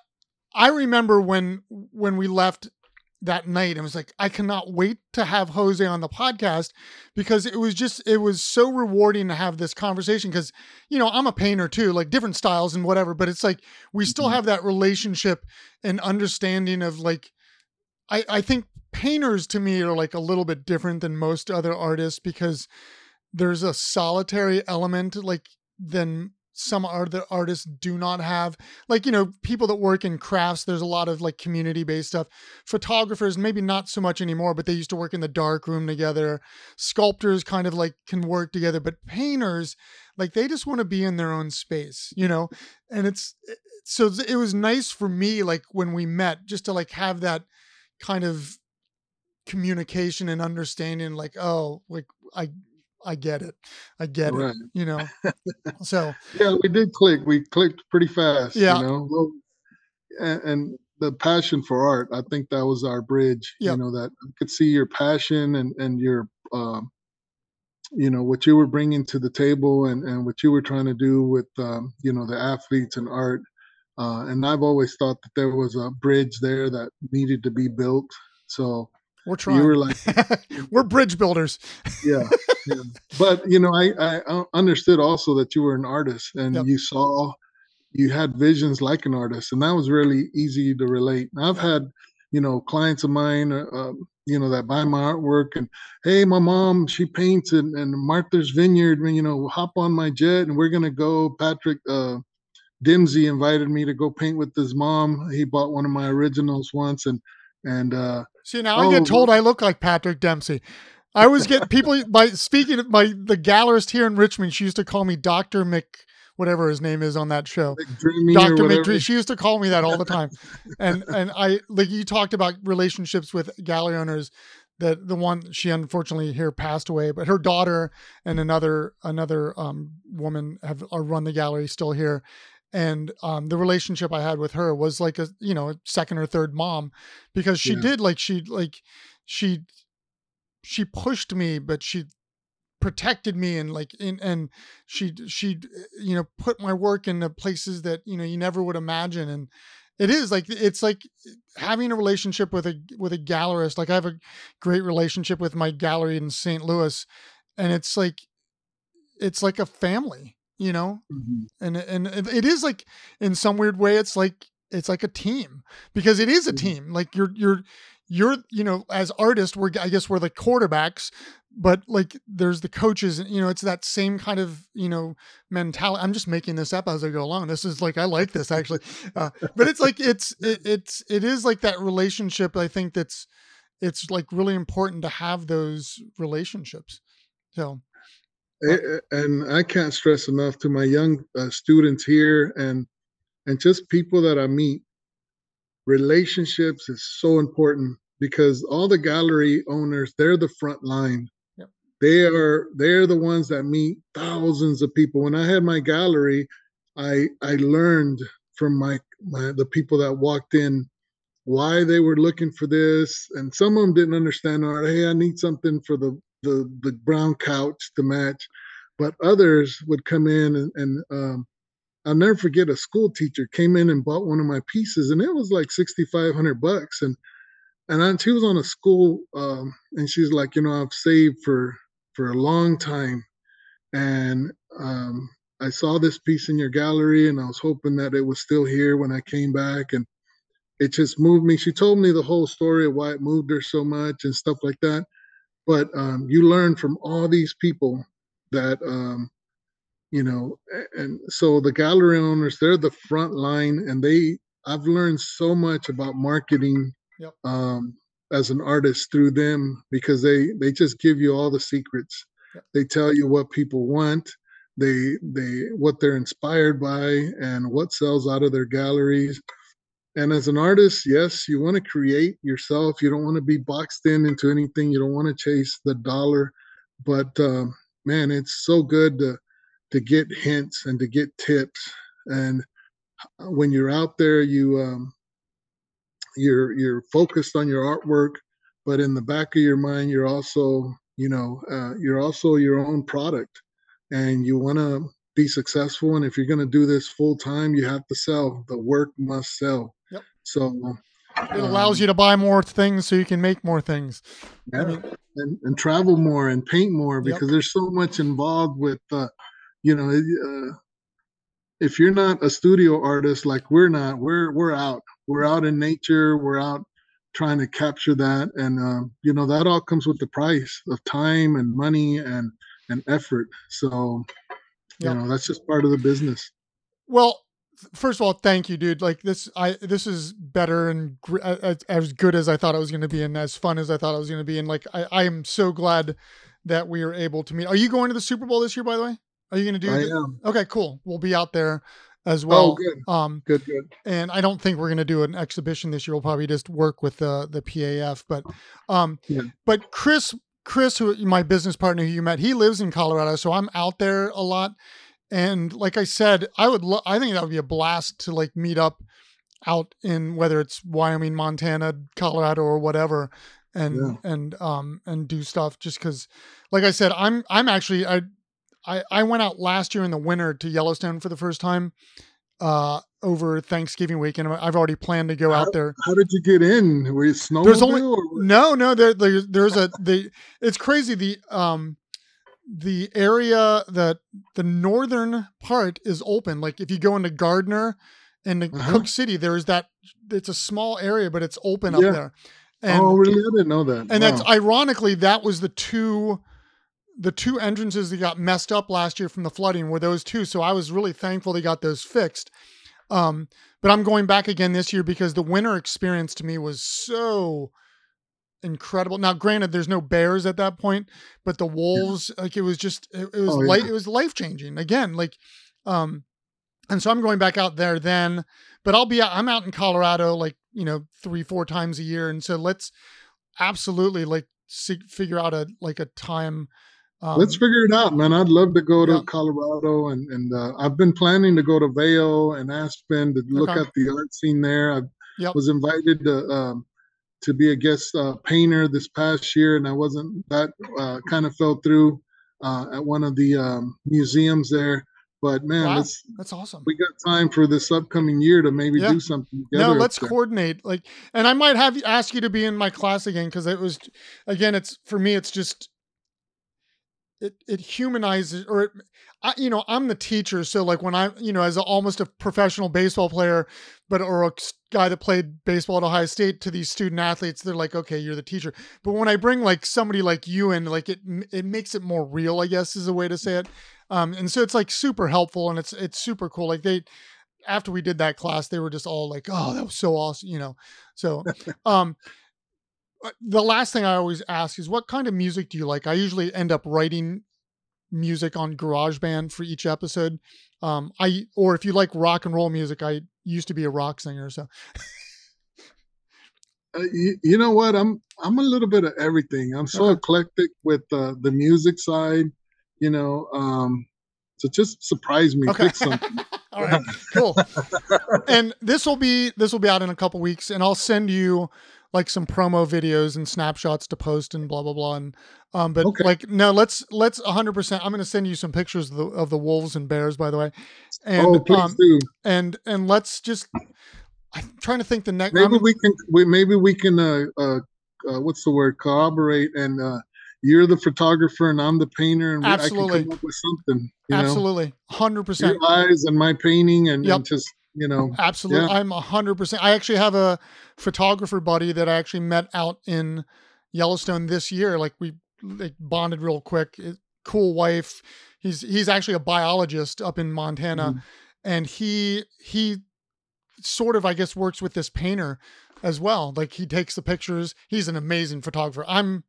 i remember when when we left that night and was like, I cannot wait to have Jose on the podcast because it was just, it was so rewarding to have this conversation. Cause, you know, I'm a painter too, like different styles and whatever, but it's like we still Mhm. have that relationship and understanding of like, I, I think painters to me are like a little bit different than most other artists because there's a solitary element like than some other artists do not have. Like you know people that work in crafts there's a lot of like community based stuff. Photographers maybe not so much anymore but they used to work in the dark room together. Sculptors kind of like can work together but painters like they just want to be in their own space you know? And it's eh, so it was nice for me like when we met just to like have that kind of communication and understanding like oh like i i get it i get it you know *laughs* so Yeah, we did click. We clicked pretty fast. Yeah. You know, well, and, and the passion for art. I think that was our bridge. Yep. You know, that I could see your passion and and your, um, you know, what you were bringing to the table and and what you were trying to do with, um, you know, the athletes and art. Uh, and I've always thought that there was a bridge there that needed to be built. So we're trying you were like, *laughs* we're bridge builders yeah, yeah. But you know, I I understood also that you were an artist and Yep. you saw, you had visions like an artist, and that was really easy to relate. And I've had, you know, clients of mine, uh, um, you know, that buy my artwork and hey, my mom she paints in, in Martha's Vineyard. You know, hop on my jet and we're gonna go. Patrick uh, Dempsey invited me to go paint with his mom. He bought one of my originals once, and and uh, See now I get Oh. told I look like Patrick Dempsey. I was get people *laughs* by speaking of my the gallerist here in Richmond. She used to call me Doctor Mc whatever his name is on that show. Doctor. McDree. She used to call me that all the *laughs* time, and and I like you talked about relationships with gallery owners. That the one she unfortunately here passed away, but her daughter and another another um, woman have are run the gallery still here, and um, the relationship I had with her was like a you know second or third mom, because she Yeah. did like she like she she pushed me, but she protected me and like in and she she you know put my work in the places that you know you never would imagine and it is like it's like having a relationship with a with a gallerist like i have a great relationship with my gallery in st louis and it's like it's like a family you know Mhm. and and it is like in some weird way it's like it's like a team because it is a Mhm. team like you're you're you're you know as artists we're i guess we're the quarterbacks but like there's the coaches and you know it's that same kind of you know mentality i'm just making this up as i go along this is like i like this actually uh, but it's like it's it, it's it is like that relationship i think that's it's like really important to have those relationships so and I can't stress enough to my young uh, students here and and just people that I meet. Relationships is so important because all the gallery owners they're the front line. Yep. They are they're the ones that meet thousands of people. When I had my gallery, I I learned from my, my the people that walked in why they were looking for this, and some of them didn't understand. Art. Hey, I need something for the the the brown couch to match, but others would come in and, and um, I'll never forget a school teacher came in and bought one of my pieces, and it was like sixty five hundred bucks, and and I, she was on a school, um, and she's like, you know, I've saved for for a long time, and um, I saw this piece in your gallery, and I was hoping that it was still here when I came back, and it just moved me. She told me the whole story of why it moved her so much and stuff like that. But um, you learn from all these people that um, you know, and so the gallery owners, they're the front line, and they. I've learned so much about marketing Yep. um, as an artist through them because they they just give you all the secrets. Yep. They tell you what people want, they they what they're inspired by, and what sells out of their galleries. And as an artist, yes, you want to create yourself. You don't want to be boxed in into anything. You don't want to chase the dollar. But um, man, it's so good to to get hints and to get tips. And when you're out there, you um, you're you're focused on your artwork, but in the back of your mind, you're also you know uh, you're also your own product, and you want to be successful. And if you're going to do this full time, you have to sell. The work must sell. Yep. So it allows um, you to buy more things so you can make more things. Yeah. I mean, and, and travel more and paint more because yep. there's so much involved with, uh, you know, uh, if you're not a studio artist like we're not, we're we're out. We're out in nature. We're out trying to capture that, and uh, you know that all comes with the price of time and money and and effort. So, you know, that's just part of the business. Well, first of all, thank you, dude. Like this, I this is better and gr- as, as good as I thought it was going to be, and as fun as I thought it was going to be. And like, I I am so glad that we are able to meet. Are you going to the Super Bowl this year? By the way, are you going to do? I the- am. Okay, cool. We'll be out there as well. Oh, well. good, Um, good, good. and I don't think we're going to do an exhibition this year. We'll probably just work with the the PAF. But um, Yeah. but Chris, Chris, who my business partner who you met, he lives in Colorado, so I'm out there a lot. And like I said, I would, lo- I think that would be a blast to like meet up out in whether it's Wyoming, Montana, Colorado, or whatever, and and um and do stuff. Just because, like I said, I'm I'm actually I I I went out last year in the winter to Yellowstone for the first time uh over Thanksgiving weekend. I've already planned to go out there. How did you get in? Were you snowmobile? There's only or no, no. There, there, there's a the. It's crazy. The um, the area that the northern part is open. Like if you go into Gardiner and Uh-huh. Cooke City, there is that. It's a small area, but it's open Yeah. up there. And oh, really? I didn't know that. and that's ironically that was the two the two entrances that got messed up last year from the flooding were those two so i was really thankful they got those fixed um but i'm going back again this year because the winter experience to me was so incredible now granted there's no bears at that point but the wolves like it was just it, it was Oh, life yeah. it was life changing again like um and so i'm going back out there then but i'll be out i'm out in colorado like you know three four times a year and so let's absolutely like see, figure out a like a time um, Let's figure it out, man. I'd love to go to yeah. Colorado, and and uh, I've been planning to go to Vail and Aspen to look Okay. at the art scene there. I Yep. was invited to um, to be a guest uh, painter this past year, and I wasn't that uh, kind of fell through uh, at one of the um, museums there. But man, Wow. that's awesome we got time for this upcoming year to maybe Yeah. do something together. no let's coordinate like and i might have you ask you to be in my class again because it was again it's for me it's just it it humanizes or it, I, you know i'm the teacher so like when i you know as a, almost a professional baseball player but or a guy that played baseball at ohio state to these student athletes they're like okay you're the teacher. But when i bring like somebody like you in like it it makes it more real i guess is a way to say it. Um and so it's like super helpful and it's it's super cool. Like they after we did that class they were just all like oh that was so awesome you know? So *laughs* um uh, the last thing i always ask is what kind of music do you like? I usually end up writing music on GarageBand for each episode. Um, I or if you like rock and roll music, I used to be a rock singer, so Uh, you, you know what? I'm I'm a little bit of everything. I'm so Okay. eclectic with uh, the music side. You know, um, so just surprise me. okay. Pick something. *laughs* All right, cool. *laughs* and this will be this will be out in a couple weeks, and I'll send you like some promo videos and snapshots to post and blah blah blah. And um, but Okay. like no, let's let's 100. percent I'm going to send you some pictures of the, of the wolves and bears, by the way. And oh, please um, do. and and let's just. I'm trying to think the next. Maybe we can. We, maybe we can. Uh, uh, uh, what's the word? Corroborate. And uh, you're the photographer, and I'm the painter, and we, I Absolutely. can come up with something. You absolutely, hundred percent. your eyes and my painting, and, Yep. and just you know. Absolutely. Yeah. I'm a hundred percent. I actually have a photographer buddy that I actually met out in Yellowstone this year. Like we like bonded real quick. It- cool wife. He's he's actually a biologist up in Montana, Mhm. and he he sort of I guess works with this painter as well. Like he takes the pictures. He's an amazing photographer. I'm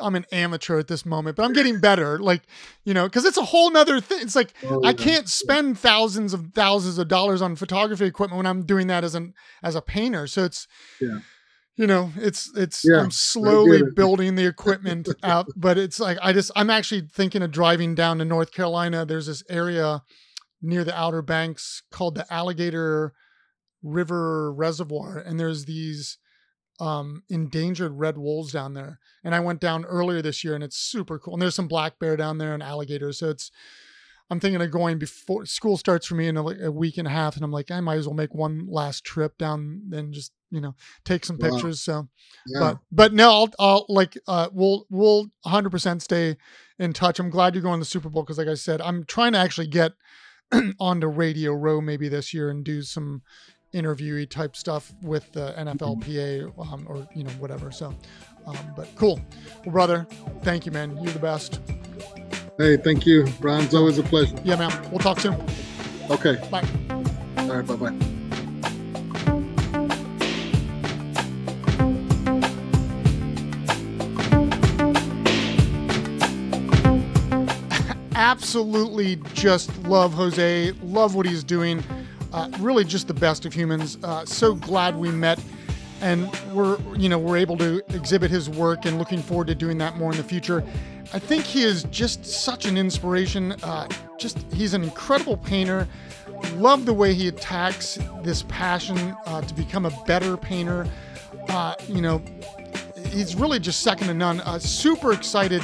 I'm an amateur at this moment, but I'm getting better. Like, you know, because it's a whole nother thing. It's like Oh, I can't spend thousands of thousands of dollars on photography equipment when I'm doing that as an as a painter. So it's Yeah. you know, it's it's Yeah, I'm slowly *laughs* building the equipment out, but it's like I just I'm actually thinking of driving down to North Carolina. There's this area near the Outer Banks called the Alligator River Reservoir, and there's these um endangered red wolves down there. And I went down earlier this year and it's super cool. And there's some black bear down there and alligators. So it's I'm thinking of going before school starts for me in a, a week and a half, and I'm like, I might as well make one last trip down and just you know take some Wow. pictures. So, Yeah. but but no, I'll, I'll like uh, we'll we'll 100 percent stay in touch. I'm glad you're going to the Super Bowl because, like I said, I'm trying to actually get *clears throat* onto Radio Row maybe this year and do some interviewee type stuff with the NFLPA um, or you know whatever. So, um, but cool. Well, brother, thank you, man. You're the best. hey, thank you, Ron. It's always a pleasure. Yeah, man. We'll talk soon. Okay. Bye. All right. Bye bye. *laughs* absolutely just love Jose, love what he's doing. Uh, really, just the best of humans. Uh, so glad we met, and we're you know we're able to exhibit his work, and looking forward to doing that more in the future. I think he is just such an inspiration. Uh, just he's an incredible painter. Love the way he attacks this passion uh, to become a better painter. Uh, you know, he's really just second to none. Uh, super excited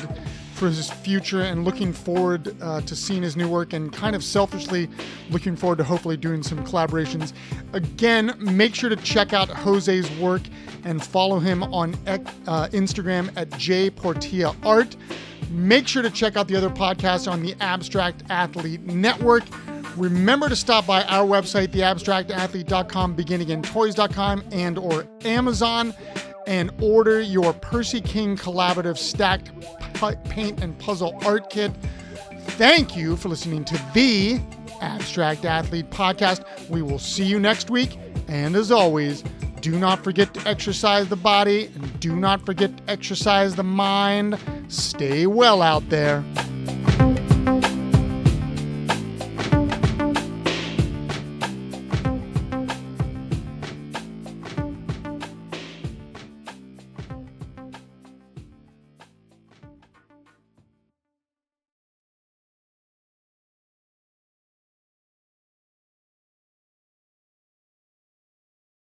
for his future and looking forward uh, to seeing his new work and kind of selfishly looking forward to hopefully doing some collaborations. Again, make sure to check out Jose's work and follow him on uh, Instagram at jportillaart. Make sure to check out the other podcasts on the Abstract Athlete Network. Remember to stop by our website, theabstractathlete.com, beginagaintoys.com, and or Amazon and order your Percy King collaborative stacked paint and puzzle art kit. Thank you for listening to the Abstract Athlete podcast. We will see you next week. And as always, do not forget to exercise the body and do not forget to exercise the mind. Stay well out there.